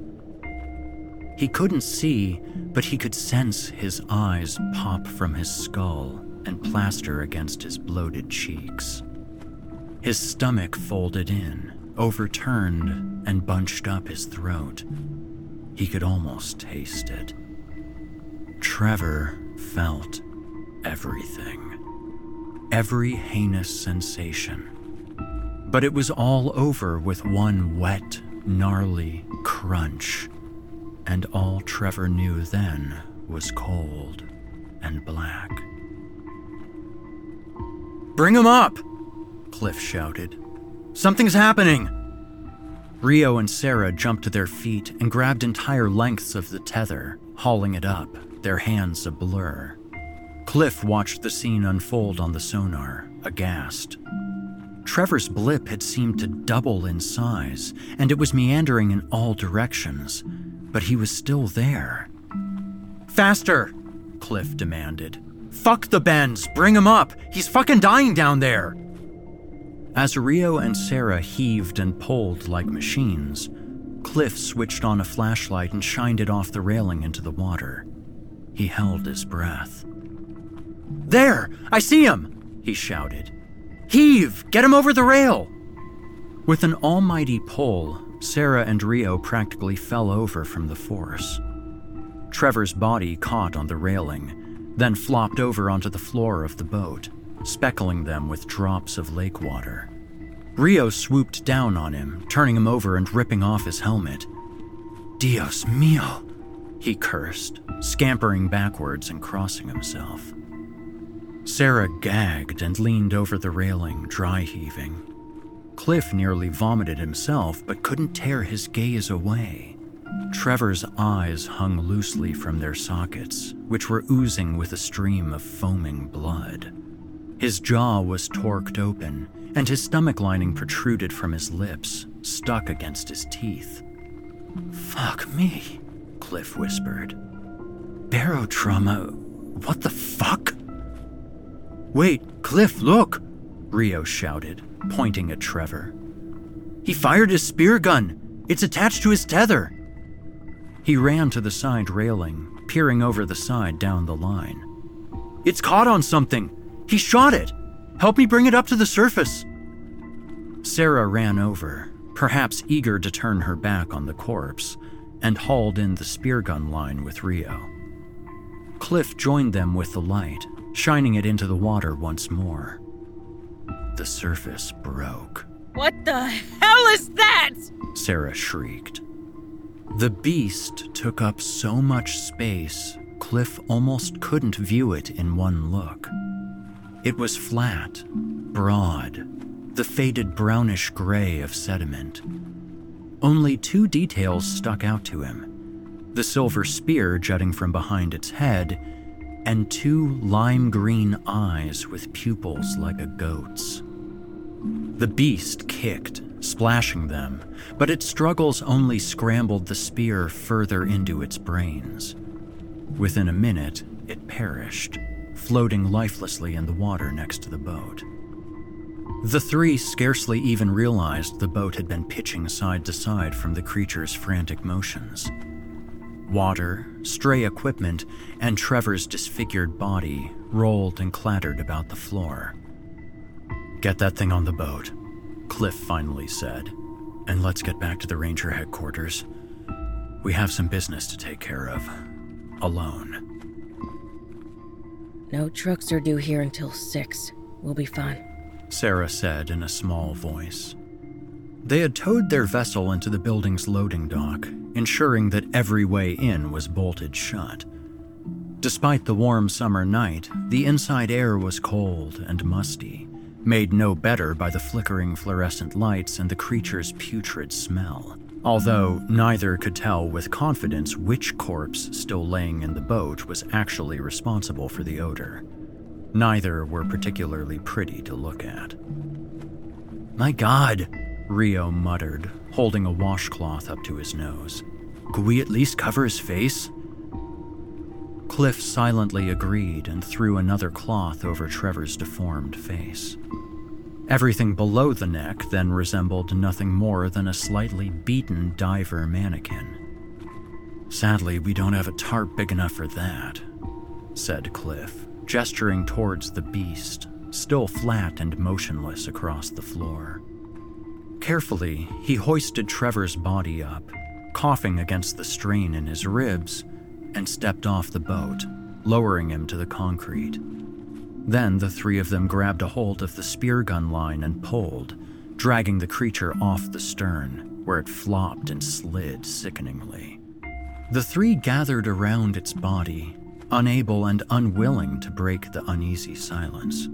He couldn't see, but he could sense his eyes pop from his skull and plaster against his bloated cheeks. His stomach folded in, overturned, and bunched up his throat. He could almost taste it. Trevor felt everything. Every heinous sensation. But it was all over with one wet, gnarly crunch. And all Trevor knew then was cold and black. Bring him up! Cliff shouted. Something's happening! Rio and Sarah jumped to their feet and grabbed entire lengths of the tether, hauling it up, their hands a blur. Cliff watched the scene unfold on the sonar, aghast. Trevor's blip had seemed to double in size, and it was meandering in all directions, but he was still there. Faster! Cliff demanded. Fuck the bends! Bring him up! He's fucking dying down there! As Rio and Sarah heaved and pulled like machines, Cliff switched on a flashlight and shined it off the railing into the water. He held his breath. There! I see him! He shouted. Heave! Get him over the rail! With an almighty pull, Sarah and Rio practically fell over from the force. Trevor's body caught on the railing, then flopped over onto the floor of the boat, speckling them with drops of lake water. Rio swooped down on him, turning him over and ripping off his helmet. Dios mio, he cursed, scampering backwards and crossing himself. Sarah gagged and leaned over the railing, dry heaving. Cliff nearly vomited himself, but couldn't tear his gaze away. Trevor's eyes hung loosely from their sockets, which were oozing with a stream of foaming blood. His jaw was torqued open, and his stomach lining protruded from his lips, stuck against his teeth. Fuck me, Cliff whispered. Barotrauma. What the fuck? Wait, Cliff, look! Rio shouted, pointing at Trevor. He fired his spear gun. It's attached to his tether. He ran to the side railing, peering over the side down the line. It's caught on something. He shot it! Help me bring it up to the surface! Sarah ran over, perhaps eager to turn her back on the corpse, and hauled in the spear gun line with Rio. Cliff joined them with the light, shining it into the water once more. The surface broke. What the hell is that? Sarah shrieked. The beast took up so much space, Cliff almost couldn't view it in one look. It was flat, broad, the faded brownish gray of sediment. Only two details stuck out to him the silver spear jutting from behind its head, and two lime green eyes with pupils like a goat's. The beast kicked, splashing them, but its struggles only scrambled the spear further into its brains. Within a minute, it perished floating lifelessly in the water next to the boat. The three scarcely even realized the boat had been pitching side to side from the creature's frantic motions. Water, stray equipment, and Trevor's disfigured body rolled and clattered about the floor. Get that thing on the boat, Cliff finally said, and let's get back to the Ranger headquarters. We have some business to take care of. Alone. No trucks are due here until 6. We'll be fine. Sarah said in a small voice. They had towed their vessel into the building's loading dock, ensuring that every way in was bolted shut. Despite the warm summer night, the inside air was cold and musty, made no better by the flickering fluorescent lights and the creature's putrid smell. Although neither could tell with confidence which corpse still laying in the boat was actually responsible for the odor. Neither were particularly pretty to look at. My god, Rio muttered, holding a washcloth up to his nose. Could we at least cover his face? Cliff silently agreed and threw another cloth over Trevor's deformed face. Everything below the neck then resembled nothing more than a slightly beaten diver mannequin. Sadly, we don't have a tarp big enough for that, said Cliff, gesturing towards the beast, still flat and motionless across the floor. Carefully, he hoisted Trevor's body up, coughing against the strain in his ribs and stepped off the boat, lowering him to the concrete. Then the three of them grabbed a hold of the spear gun line and pulled, dragging the creature off the stern, where it flopped and slid sickeningly. The three gathered around its body, unable and unwilling to break the uneasy silence.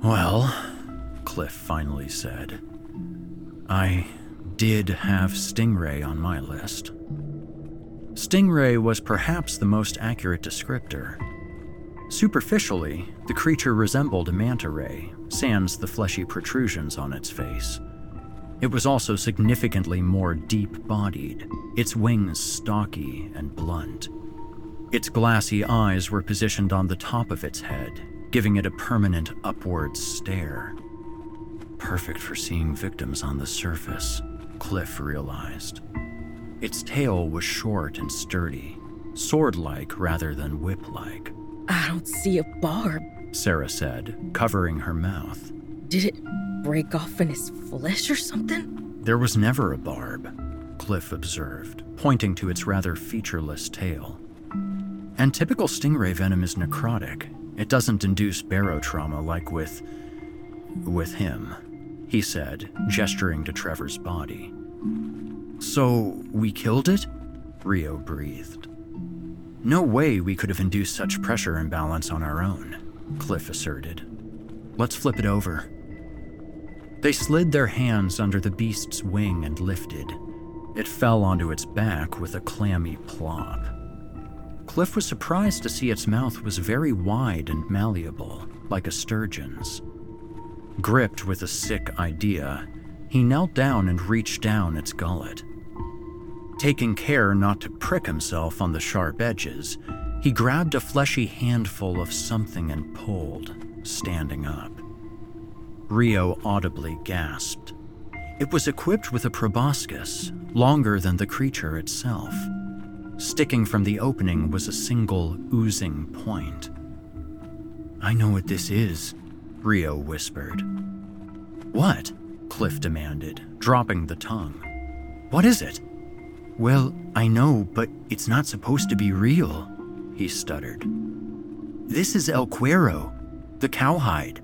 Well, Cliff finally said, I did have Stingray on my list. Stingray was perhaps the most accurate descriptor. Superficially, the creature resembled a manta ray, sans the fleshy protrusions on its face. It was also significantly more deep bodied, its wings stocky and blunt. Its glassy eyes were positioned on the top of its head, giving it a permanent upward stare. Perfect for seeing victims on the surface, Cliff realized. Its tail was short and sturdy, sword like rather than whip like. I don't see a barb, Sarah said, covering her mouth. Did it break off in his flesh or something? There was never a barb, Cliff observed, pointing to its rather featureless tail. And typical stingray venom is necrotic. It doesn't induce barotrauma like with. with him, he said, gesturing to Trevor's body. So, we killed it? Rio breathed. No way we could have induced such pressure imbalance on our own, Cliff asserted. Let's flip it over. They slid their hands under the beast's wing and lifted. It fell onto its back with a clammy plop. Cliff was surprised to see its mouth was very wide and malleable, like a sturgeon's. Gripped with a sick idea, he knelt down and reached down its gullet. Taking care not to prick himself on the sharp edges, he grabbed a fleshy handful of something and pulled, standing up. Rio audibly gasped. It was equipped with a proboscis, longer than the creature itself. Sticking from the opening was a single oozing point. I know what this is, Rio whispered. What? Cliff demanded, dropping the tongue. What is it? Well, I know, but it's not supposed to be real, he stuttered. This is El Cuero, the cowhide.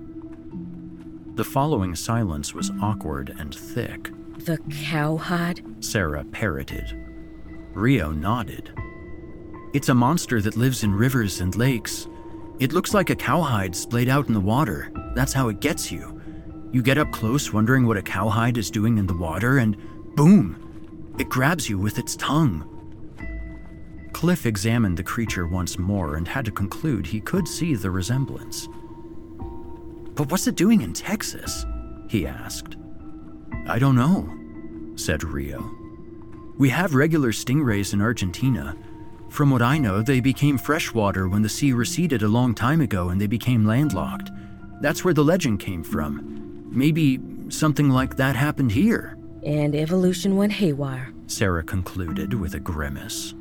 The following silence was awkward and thick. The cowhide? Sarah parroted. Rio nodded. It's a monster that lives in rivers and lakes. It looks like a cowhide splayed out in the water. That's how it gets you. You get up close wondering what a cowhide is doing in the water, and boom, it grabs you with its tongue. Cliff examined the creature once more and had to conclude he could see the resemblance. But what's it doing in Texas? he asked. I don't know, said Rio. We have regular stingrays in Argentina. From what I know, they became freshwater when the sea receded a long time ago and they became landlocked. That's where the legend came from. Maybe something like that happened here. And evolution went haywire, Sarah concluded with a grimace.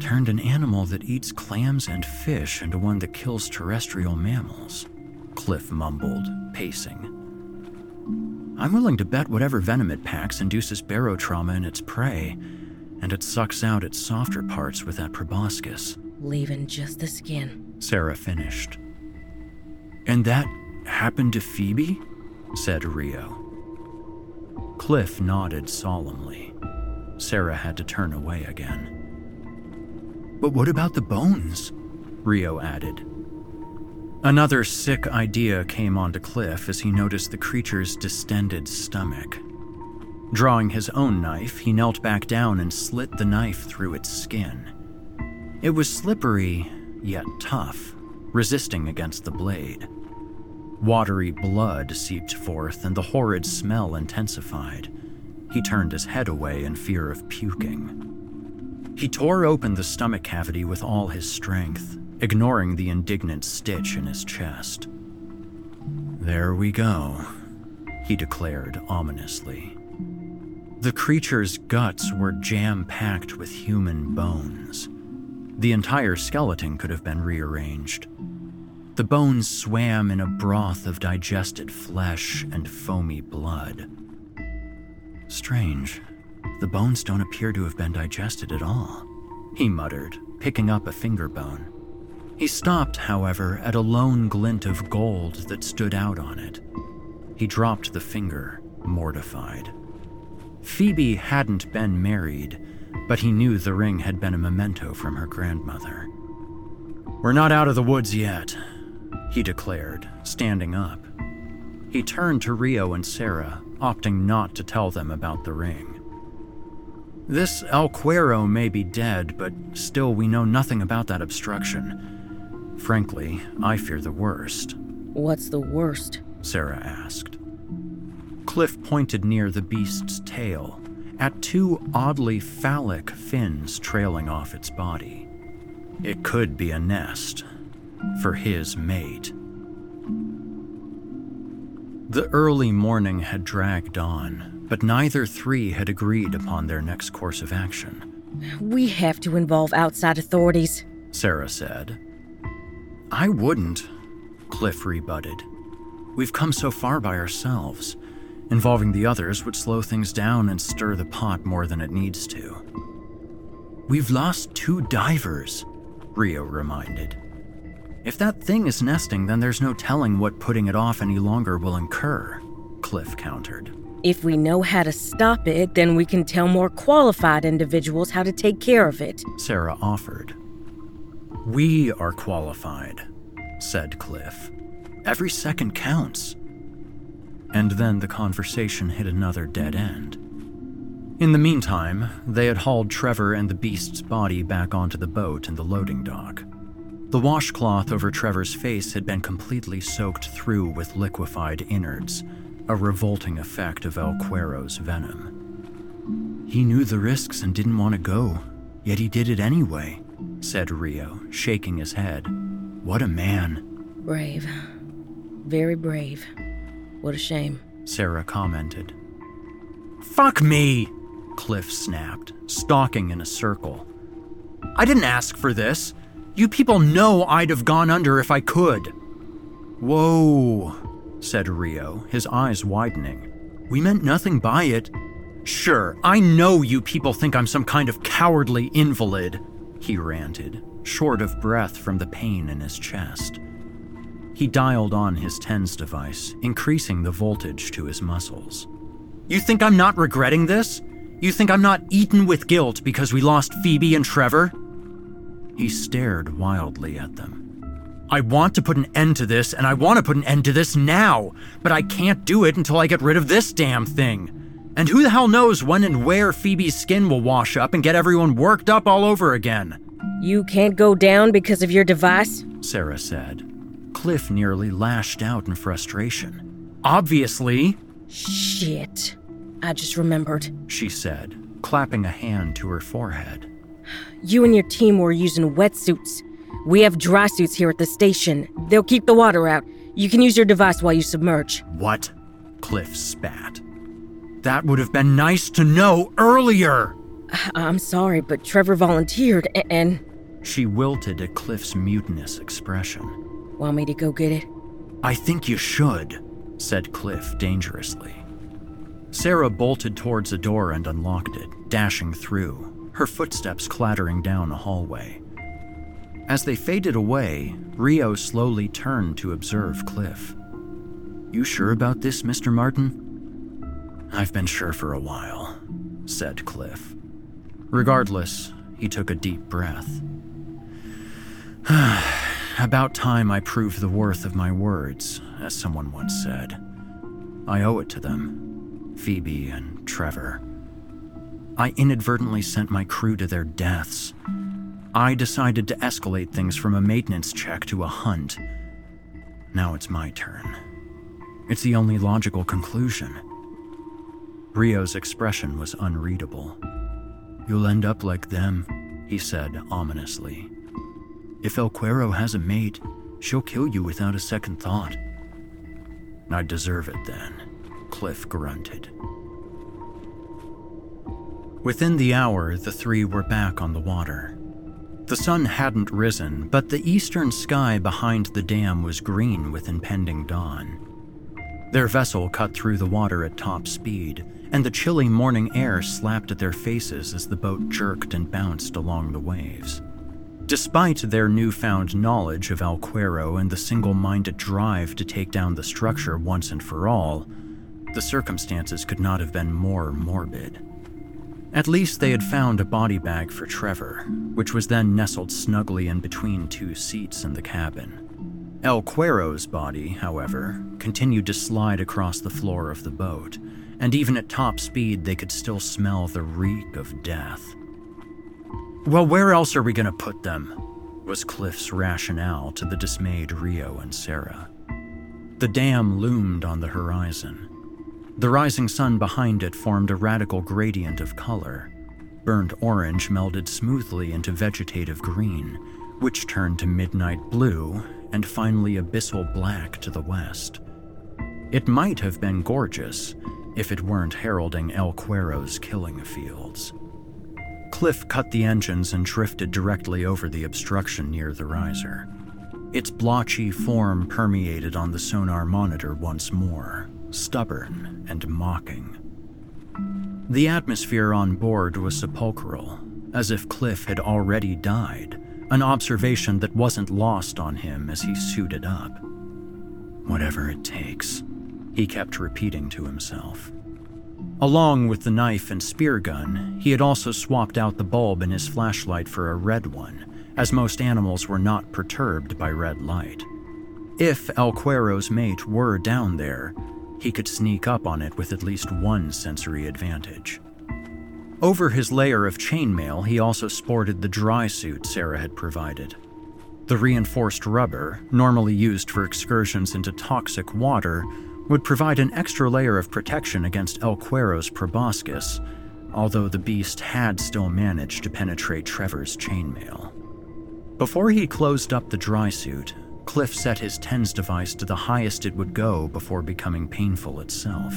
Turned an animal that eats clams and fish into one that kills terrestrial mammals, Cliff mumbled, pacing. I'm willing to bet whatever venom it packs induces barotrauma in its prey, and it sucks out its softer parts with that proboscis. Leaving just the skin, Sarah finished. And that happened to Phoebe? said Rio. Cliff nodded solemnly. Sarah had to turn away again. But what about the bones? Rio added. Another sick idea came onto Cliff as he noticed the creature's distended stomach. Drawing his own knife, he knelt back down and slit the knife through its skin. It was slippery, yet tough, resisting against the blade. Watery blood seeped forth, and the horrid smell intensified. He turned his head away in fear of puking. He tore open the stomach cavity with all his strength, ignoring the indignant stitch in his chest. There we go, he declared ominously. The creature's guts were jam packed with human bones. The entire skeleton could have been rearranged. The bones swam in a broth of digested flesh and foamy blood. Strange. The bones don't appear to have been digested at all, he muttered, picking up a finger bone. He stopped, however, at a lone glint of gold that stood out on it. He dropped the finger, mortified. Phoebe hadn't been married, but he knew the ring had been a memento from her grandmother. We're not out of the woods yet, he declared, standing up. He turned to Rio and Sarah, opting not to tell them about the ring. This El Cuero may be dead, but still we know nothing about that obstruction. Frankly, I fear the worst. What's the worst? Sarah asked. Cliff pointed near the beast's tail, at two oddly phallic fins trailing off its body. It could be a nest for his mate. The early morning had dragged on, but neither three had agreed upon their next course of action. We have to involve outside authorities, Sarah said. I wouldn't, Cliff rebutted. We've come so far by ourselves. Involving the others would slow things down and stir the pot more than it needs to. We've lost two divers, Rio reminded. If that thing is nesting, then there's no telling what putting it off any longer will incur, Cliff countered. If we know how to stop it, then we can tell more qualified individuals how to take care of it, Sarah offered. We are qualified, said Cliff. Every second counts. And then the conversation hit another dead end. In the meantime, they had hauled Trevor and the beast's body back onto the boat in the loading dock. The washcloth over Trevor's face had been completely soaked through with liquefied innards, a revolting effect of El Cuero's venom. He knew the risks and didn't want to go, yet he did it anyway, said Rio, shaking his head. What a man. Brave. Very brave. What a shame. Sarah commented. Fuck me! Cliff snapped, stalking in a circle. I didn't ask for this. You people know I'd have gone under if I could. Whoa, said Rio, his eyes widening. We meant nothing by it. Sure, I know you people think I'm some kind of cowardly invalid, he ranted, short of breath from the pain in his chest. He dialed on his TENS device, increasing the voltage to his muscles. You think I'm not regretting this? You think I'm not eaten with guilt because we lost Phoebe and Trevor? He stared wildly at them. I want to put an end to this, and I want to put an end to this now, but I can't do it until I get rid of this damn thing. And who the hell knows when and where Phoebe's skin will wash up and get everyone worked up all over again? You can't go down because of your device? Sarah said. Cliff nearly lashed out in frustration. Obviously. Shit. I just remembered, she said, clapping a hand to her forehead. You and your team were using wetsuits. We have dry suits here at the station. They'll keep the water out. You can use your device while you submerge. What? Cliff spat. That would have been nice to know earlier. I'm sorry, but Trevor volunteered and. She wilted at Cliff's mutinous expression. Want me to go get it? I think you should, said Cliff dangerously. Sarah bolted towards a door and unlocked it, dashing through, her footsteps clattering down a hallway. As they faded away, Rio slowly turned to observe Cliff. You sure about this, Mr. Martin? I've been sure for a while, said Cliff. Regardless, he took a deep breath. About time I proved the worth of my words, as someone once said. I owe it to them, Phoebe and Trevor. I inadvertently sent my crew to their deaths. I decided to escalate things from a maintenance check to a hunt. Now it's my turn. It's the only logical conclusion. Rio's expression was unreadable. You'll end up like them, he said ominously. If El Cuero has a mate, she'll kill you without a second thought. I deserve it then, Cliff grunted. Within the hour, the three were back on the water. The sun hadn't risen, but the eastern sky behind the dam was green with impending dawn. Their vessel cut through the water at top speed, and the chilly morning air slapped at their faces as the boat jerked and bounced along the waves. Despite their newfound knowledge of El Cuero and the single minded drive to take down the structure once and for all, the circumstances could not have been more morbid. At least they had found a body bag for Trevor, which was then nestled snugly in between two seats in the cabin. El Cuero's body, however, continued to slide across the floor of the boat, and even at top speed, they could still smell the reek of death. Well, where else are we going to put them? was Cliff's rationale to the dismayed Rio and Sarah. The dam loomed on the horizon. The rising sun behind it formed a radical gradient of color. Burnt orange melded smoothly into vegetative green, which turned to midnight blue and finally abyssal black to the west. It might have been gorgeous if it weren't heralding El Cuero's killing fields. Cliff cut the engines and drifted directly over the obstruction near the riser. Its blotchy form permeated on the sonar monitor once more, stubborn and mocking. The atmosphere on board was sepulchral, as if Cliff had already died, an observation that wasn't lost on him as he suited up. Whatever it takes, he kept repeating to himself. Along with the knife and spear gun, he had also swapped out the bulb in his flashlight for a red one, as most animals were not perturbed by red light. If El Cuero's mate were down there, he could sneak up on it with at least one sensory advantage. Over his layer of chainmail, he also sported the dry suit Sarah had provided. The reinforced rubber, normally used for excursions into toxic water, would provide an extra layer of protection against El Cuero's proboscis, although the beast had still managed to penetrate Trevor's chainmail. Before he closed up the dry suit, Cliff set his TENS device to the highest it would go before becoming painful itself.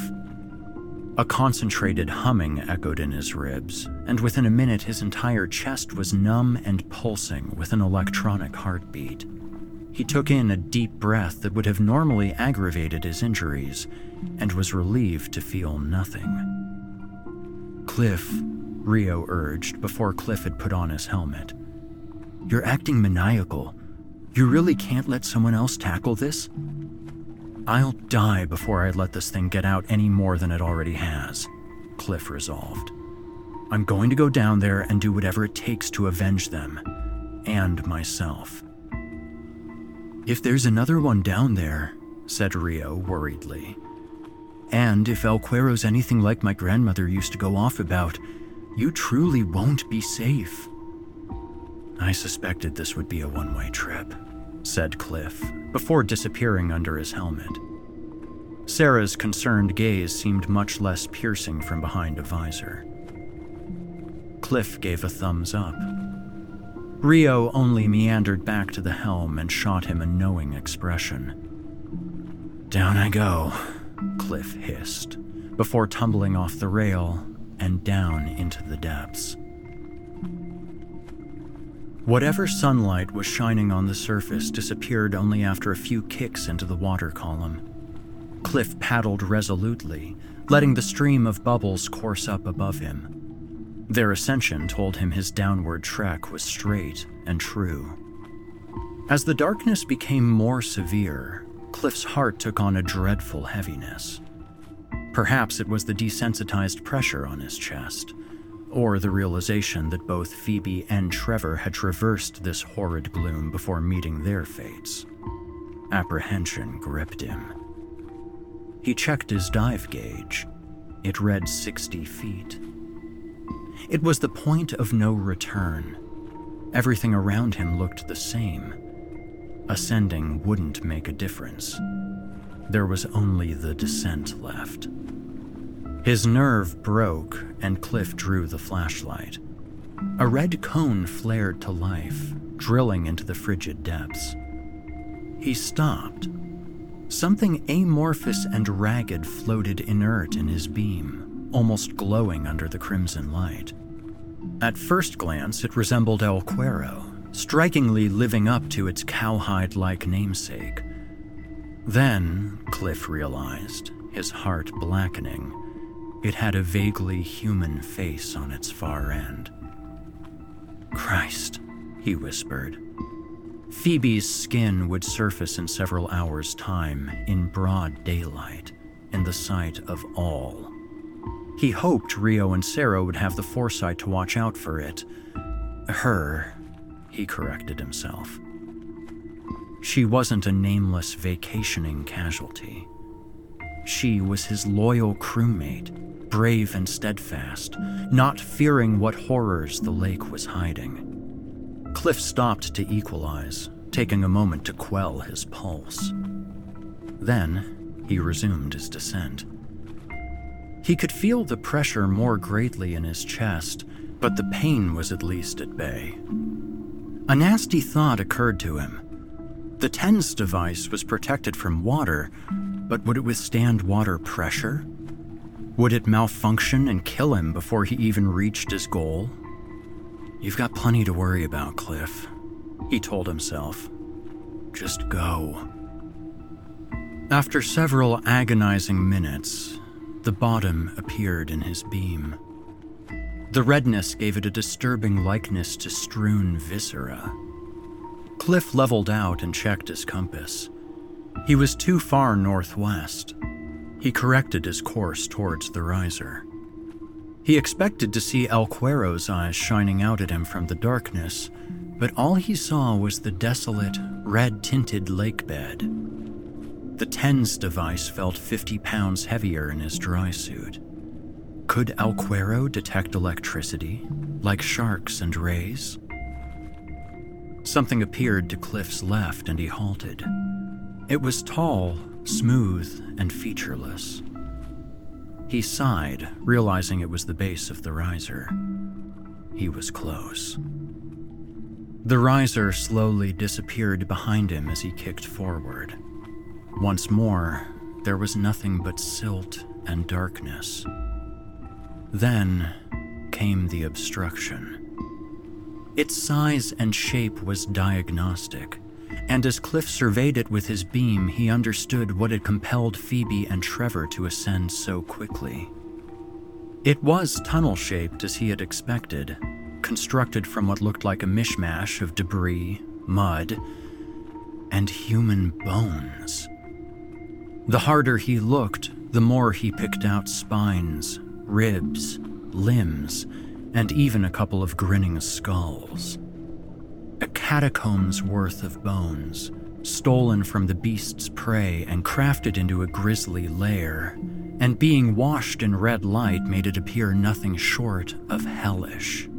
A concentrated humming echoed in his ribs, and within a minute his entire chest was numb and pulsing with an electronic heartbeat. He took in a deep breath that would have normally aggravated his injuries and was relieved to feel nothing. Cliff, Rio urged before Cliff had put on his helmet. You're acting maniacal. You really can't let someone else tackle this? I'll die before I let this thing get out any more than it already has, Cliff resolved. I'm going to go down there and do whatever it takes to avenge them, and myself. If there's another one down there, said Rio worriedly, and if El Cuero's anything like my grandmother used to go off about, you truly won't be safe. I suspected this would be a one way trip, said Cliff, before disappearing under his helmet. Sarah's concerned gaze seemed much less piercing from behind a visor. Cliff gave a thumbs up. Rio only meandered back to the helm and shot him a knowing expression. Down I go, Cliff hissed, before tumbling off the rail and down into the depths. Whatever sunlight was shining on the surface disappeared only after a few kicks into the water column. Cliff paddled resolutely, letting the stream of bubbles course up above him. Their ascension told him his downward trek was straight and true. As the darkness became more severe, Cliff's heart took on a dreadful heaviness. Perhaps it was the desensitized pressure on his chest, or the realization that both Phoebe and Trevor had traversed this horrid gloom before meeting their fates. Apprehension gripped him. He checked his dive gauge. It read 60 feet. It was the point of no return. Everything around him looked the same. Ascending wouldn't make a difference. There was only the descent left. His nerve broke, and Cliff drew the flashlight. A red cone flared to life, drilling into the frigid depths. He stopped. Something amorphous and ragged floated inert in his beam, almost glowing under the crimson light. At first glance, it resembled El Cuero, strikingly living up to its cowhide like namesake. Then, Cliff realized, his heart blackening, it had a vaguely human face on its far end. Christ, he whispered. Phoebe's skin would surface in several hours' time, in broad daylight, in the sight of all. He hoped Rio and Sarah would have the foresight to watch out for it. Her, he corrected himself. She wasn't a nameless vacationing casualty. She was his loyal crewmate, brave and steadfast, not fearing what horrors the lake was hiding. Cliff stopped to equalize, taking a moment to quell his pulse. Then, he resumed his descent. He could feel the pressure more greatly in his chest, but the pain was at least at bay. A nasty thought occurred to him. The TENS device was protected from water, but would it withstand water pressure? Would it malfunction and kill him before he even reached his goal? You've got plenty to worry about, Cliff, he told himself. Just go. After several agonizing minutes, the bottom appeared in his beam. The redness gave it a disturbing likeness to strewn viscera. Cliff leveled out and checked his compass. He was too far northwest. He corrected his course towards the riser. He expected to see El Cuero's eyes shining out at him from the darkness, but all he saw was the desolate, red tinted lake bed. The TENS device felt 50 pounds heavier in his dry suit. Could El Cuero detect electricity, like sharks and rays? Something appeared to Cliff's left and he halted. It was tall, smooth, and featureless. He sighed, realizing it was the base of the riser. He was close. The riser slowly disappeared behind him as he kicked forward. Once more, there was nothing but silt and darkness. Then came the obstruction. Its size and shape was diagnostic and as Cliff surveyed it with his beam, he understood what had compelled Phoebe and Trevor to ascend so quickly. It was tunnel shaped as he had expected, constructed from what looked like a mishmash of debris, mud, and human bones. The harder he looked, the more he picked out spines, ribs, limbs, and even a couple of grinning skulls a catacomb's worth of bones, stolen from the beast's prey and crafted into a grisly lair, and being washed in red light made it appear nothing short of hellish.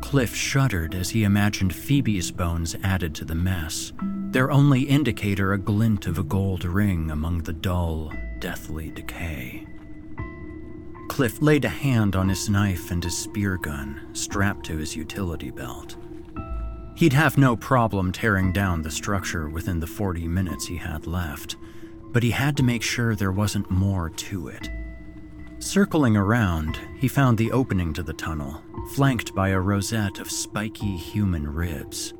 Cliff shuddered as he imagined Phoebe's bones added to the mess, their only indicator a glint of a gold ring among the dull, deathly decay. Cliff laid a hand on his knife and his spear gun, strapped to his utility belt. He'd have no problem tearing down the structure within the 40 minutes he had left, but he had to make sure there wasn't more to it. Circling around, he found the opening to the tunnel, flanked by a rosette of spiky human ribs.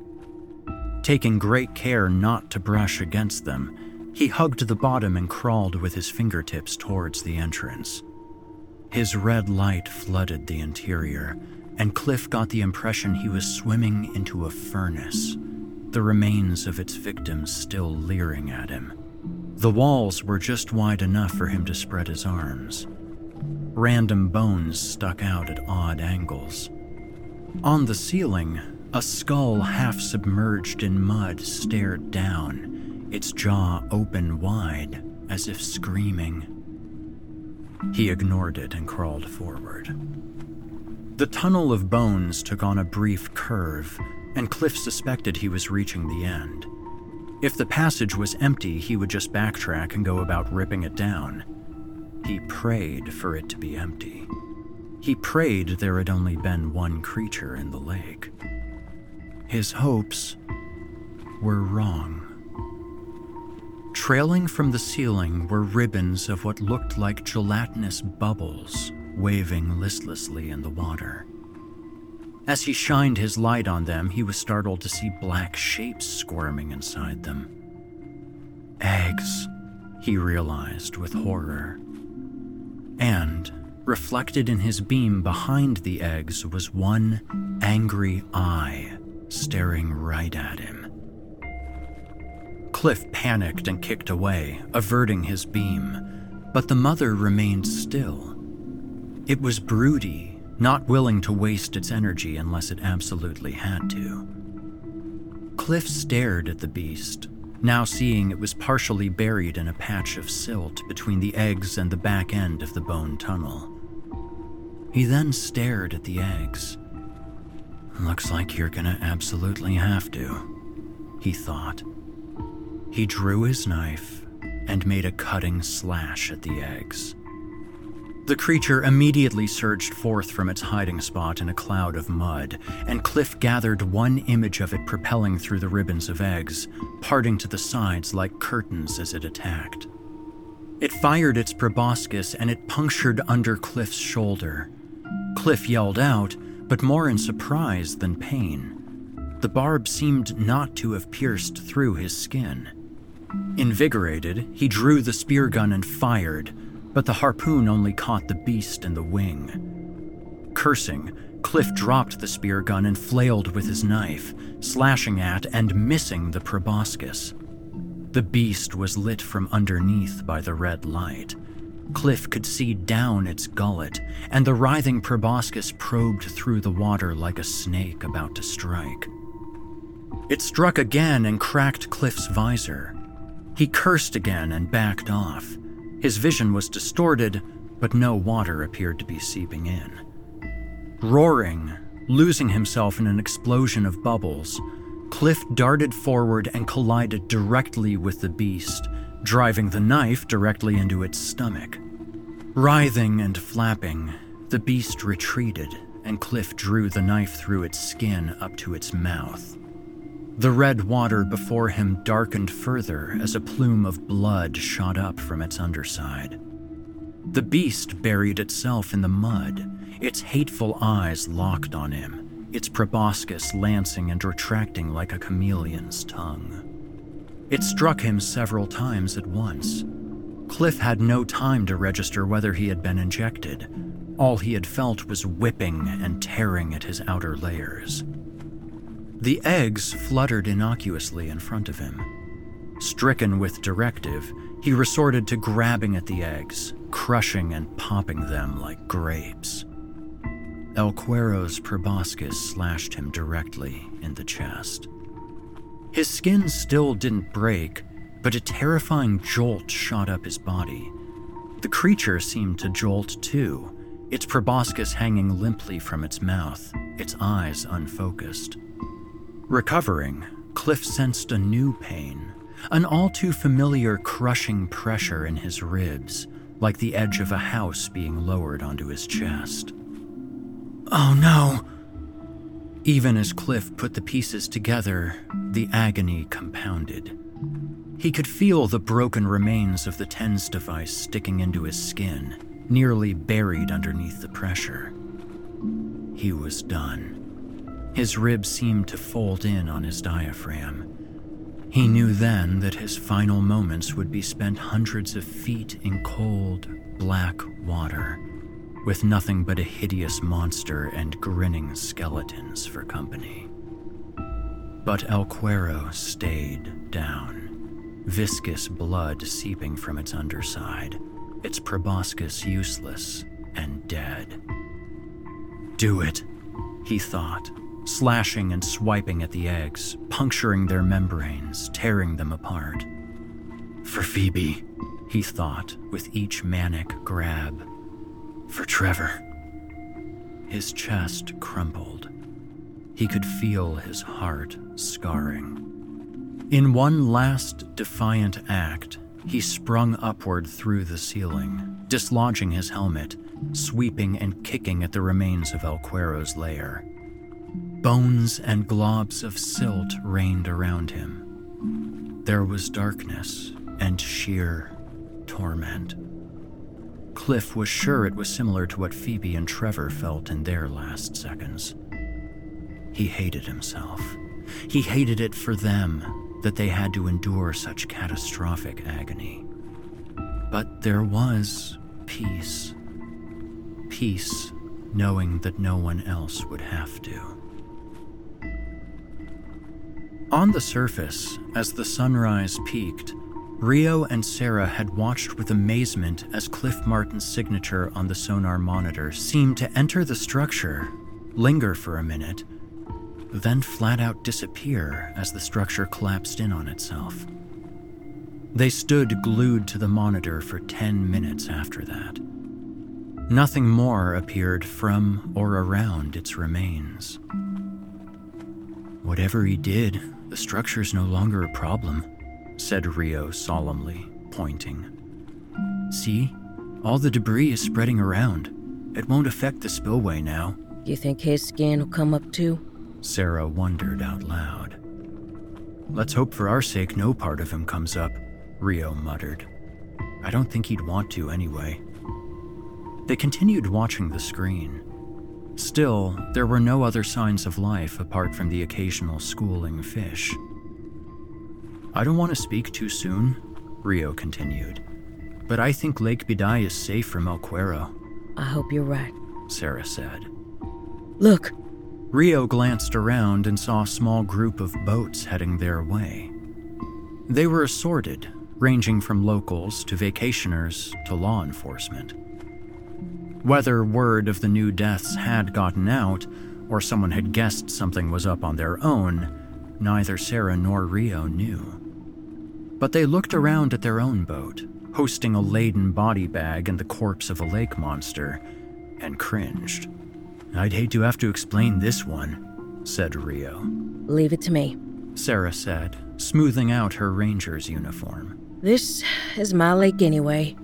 Taking great care not to brush against them, he hugged the bottom and crawled with his fingertips towards the entrance. His red light flooded the interior, and Cliff got the impression he was swimming into a furnace, the remains of its victims still leering at him. The walls were just wide enough for him to spread his arms. Random bones stuck out at odd angles. On the ceiling, a skull half submerged in mud stared down, its jaw open wide, as if screaming. He ignored it and crawled forward. The tunnel of bones took on a brief curve, and Cliff suspected he was reaching the end. If the passage was empty, he would just backtrack and go about ripping it down. He prayed for it to be empty. He prayed there had only been one creature in the lake. His hopes were wrong. Trailing from the ceiling were ribbons of what looked like gelatinous bubbles waving listlessly in the water. As he shined his light on them, he was startled to see black shapes squirming inside them. Eggs, he realized with horror. And, reflected in his beam behind the eggs, was one angry eye staring right at him. Cliff panicked and kicked away, averting his beam, but the mother remained still. It was broody, not willing to waste its energy unless it absolutely had to. Cliff stared at the beast, now seeing it was partially buried in a patch of silt between the eggs and the back end of the bone tunnel. He then stared at the eggs. Looks like you're gonna absolutely have to, he thought. He drew his knife and made a cutting slash at the eggs. The creature immediately surged forth from its hiding spot in a cloud of mud, and Cliff gathered one image of it propelling through the ribbons of eggs, parting to the sides like curtains as it attacked. It fired its proboscis and it punctured under Cliff's shoulder. Cliff yelled out, but more in surprise than pain. The barb seemed not to have pierced through his skin. Invigorated, he drew the spear gun and fired, but the harpoon only caught the beast in the wing. Cursing, Cliff dropped the spear gun and flailed with his knife, slashing at and missing the proboscis. The beast was lit from underneath by the red light. Cliff could see down its gullet, and the writhing proboscis probed through the water like a snake about to strike. It struck again and cracked Cliff's visor. He cursed again and backed off. His vision was distorted, but no water appeared to be seeping in. Roaring, losing himself in an explosion of bubbles, Cliff darted forward and collided directly with the beast, driving the knife directly into its stomach. Writhing and flapping, the beast retreated, and Cliff drew the knife through its skin up to its mouth. The red water before him darkened further as a plume of blood shot up from its underside. The beast buried itself in the mud, its hateful eyes locked on him, its proboscis lancing and retracting like a chameleon's tongue. It struck him several times at once. Cliff had no time to register whether he had been injected. All he had felt was whipping and tearing at his outer layers. The eggs fluttered innocuously in front of him. Stricken with directive, he resorted to grabbing at the eggs, crushing and popping them like grapes. El Cuero's proboscis slashed him directly in the chest. His skin still didn't break, but a terrifying jolt shot up his body. The creature seemed to jolt too, its proboscis hanging limply from its mouth, its eyes unfocused. Recovering, Cliff sensed a new pain, an all too familiar crushing pressure in his ribs, like the edge of a house being lowered onto his chest. Oh no! Even as Cliff put the pieces together, the agony compounded. He could feel the broken remains of the TENS device sticking into his skin, nearly buried underneath the pressure. He was done. His ribs seemed to fold in on his diaphragm. He knew then that his final moments would be spent hundreds of feet in cold, black water, with nothing but a hideous monster and grinning skeletons for company. But El Cuero stayed down, viscous blood seeping from its underside, its proboscis useless, and dead. Do it, he thought, slashing and swiping at the eggs, puncturing their membranes, tearing them apart. For Phoebe, he thought with each manic grab. For Trevor. His chest crumpled. He could feel his heart scarring. In one last defiant act, he sprung upward through the ceiling, dislodging his helmet, sweeping and kicking at the remains of El Cuero's lair. Bones and globs of silt rained around him. There was darkness and sheer torment. Cliff was sure it was similar to what Phoebe and Trevor felt in their last seconds. He hated himself. He hated it for them that they had to endure such catastrophic agony. But there was peace. Peace knowing that no one else would have to. On the surface, as the sunrise peaked, Rio and Sarah had watched with amazement as Cliff Martin's signature on the sonar monitor seemed to enter the structure, linger for a minute, then flat out disappear as the structure collapsed in on itself. They stood glued to the monitor for 10 minutes after that. Nothing more appeared from or around its remains. Whatever he did, the structure's no longer a problem, said Rio solemnly, pointing. See? All the debris is spreading around. It won't affect the spillway now. You think his skin will come up too? Sarah wondered out loud. Let's hope for our sake no part of him comes up, Rio muttered. I don't think he'd want to anyway. They continued watching the screen. Still, there were no other signs of life apart from the occasional schooling fish. I don't want to speak too soon, Rio continued, but I think Lake Bidai is safe from El Cuero. I hope you're right, Sarah said. Look! Rio glanced around and saw a small group of boats heading their way. They were assorted, ranging from locals to vacationers to law enforcement. Whether word of the new deaths had gotten out, or someone had guessed something was up on their own, neither Sarah nor Rio knew. But they looked around at their own boat, hosting a laden body bag and the corpse of a lake monster, and cringed. I'd hate to have to explain this one, said Rio. Leave it to me, Sarah said, smoothing out her ranger's uniform. This is my lake anyway,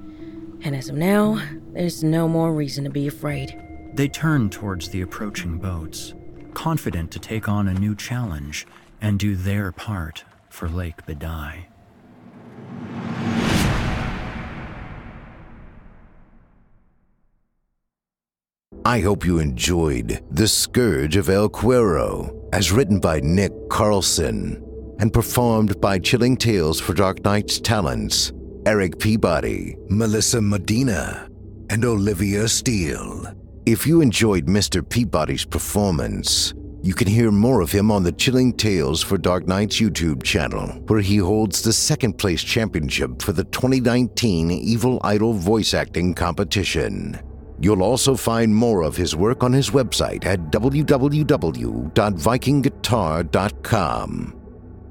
and as of now, there's no more reason to be afraid. They turned towards the approaching boats, confident to take on a new challenge and do their part for Lake Bidai. I hope you enjoyed The Scourge of El Cuero, as written by Nick Carlson and performed by Chilling Tales for Dark Nights' talents Eric Peabody, Melissa Medina, and Olivia Steele. If you enjoyed Mr. Peabody's performance, you can hear more of him on the Chilling Tales for Dark Nights YouTube channel, where he holds the second place championship for the 2019 Evil Idol voice acting competition. You'll also find more of his work on his website at www.vikingguitar.com.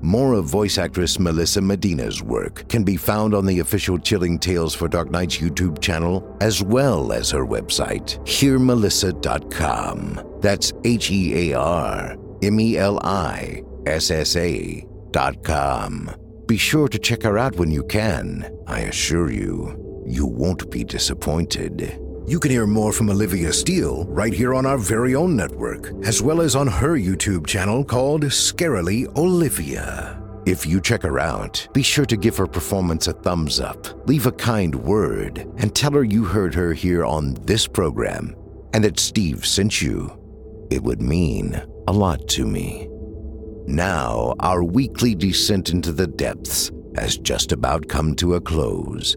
More of voice actress Melissa Medina's work can be found on the official Chilling Tales for Dark Nights YouTube channel, as well as her website, hearmelissa.com. That's H E A R M E L I S S A dot com. Be sure to check her out when you can. I assure you, you won't be disappointed. You can hear more from Olivia Steele right here on our very own network, as well as on her YouTube channel called Scarily Olivia. If you check her out, be sure to give her performance a thumbs up, leave a kind word, and tell her you heard her here on this program and that Steve sent you. It would mean a lot to me. Now, our weekly descent into the depths has just about come to a close.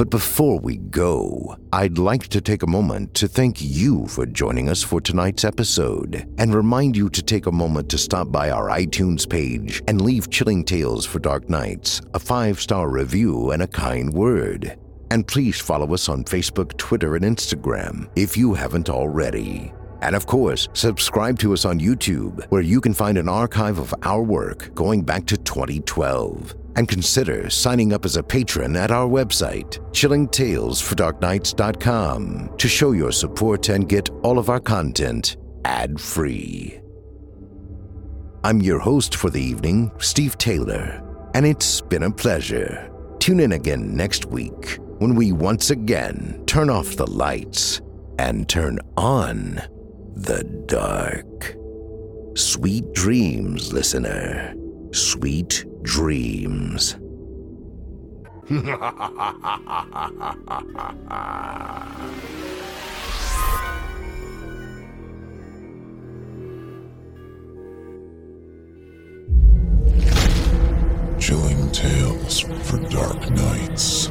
But before we go, I'd like to take a moment to thank you for joining us for tonight's episode and remind you to take a moment to stop by our iTunes page and leave Chilling Tales for Dark Nights a five star review and a kind word. And please follow us on Facebook, Twitter, and Instagram if you haven't already. And of course, subscribe to us on YouTube, where you can find an archive of our work going back to 2012. And consider signing up as a patron at our website, chillingtalesfordarknights.com, to show your support and get all of our content ad free. I'm your host for the evening, Steve Taylor, and it's been a pleasure. Tune in again next week when we once again turn off the lights and turn on the dark. Sweet dreams, listener. Sweet dreams. Chilling tales for dark nights.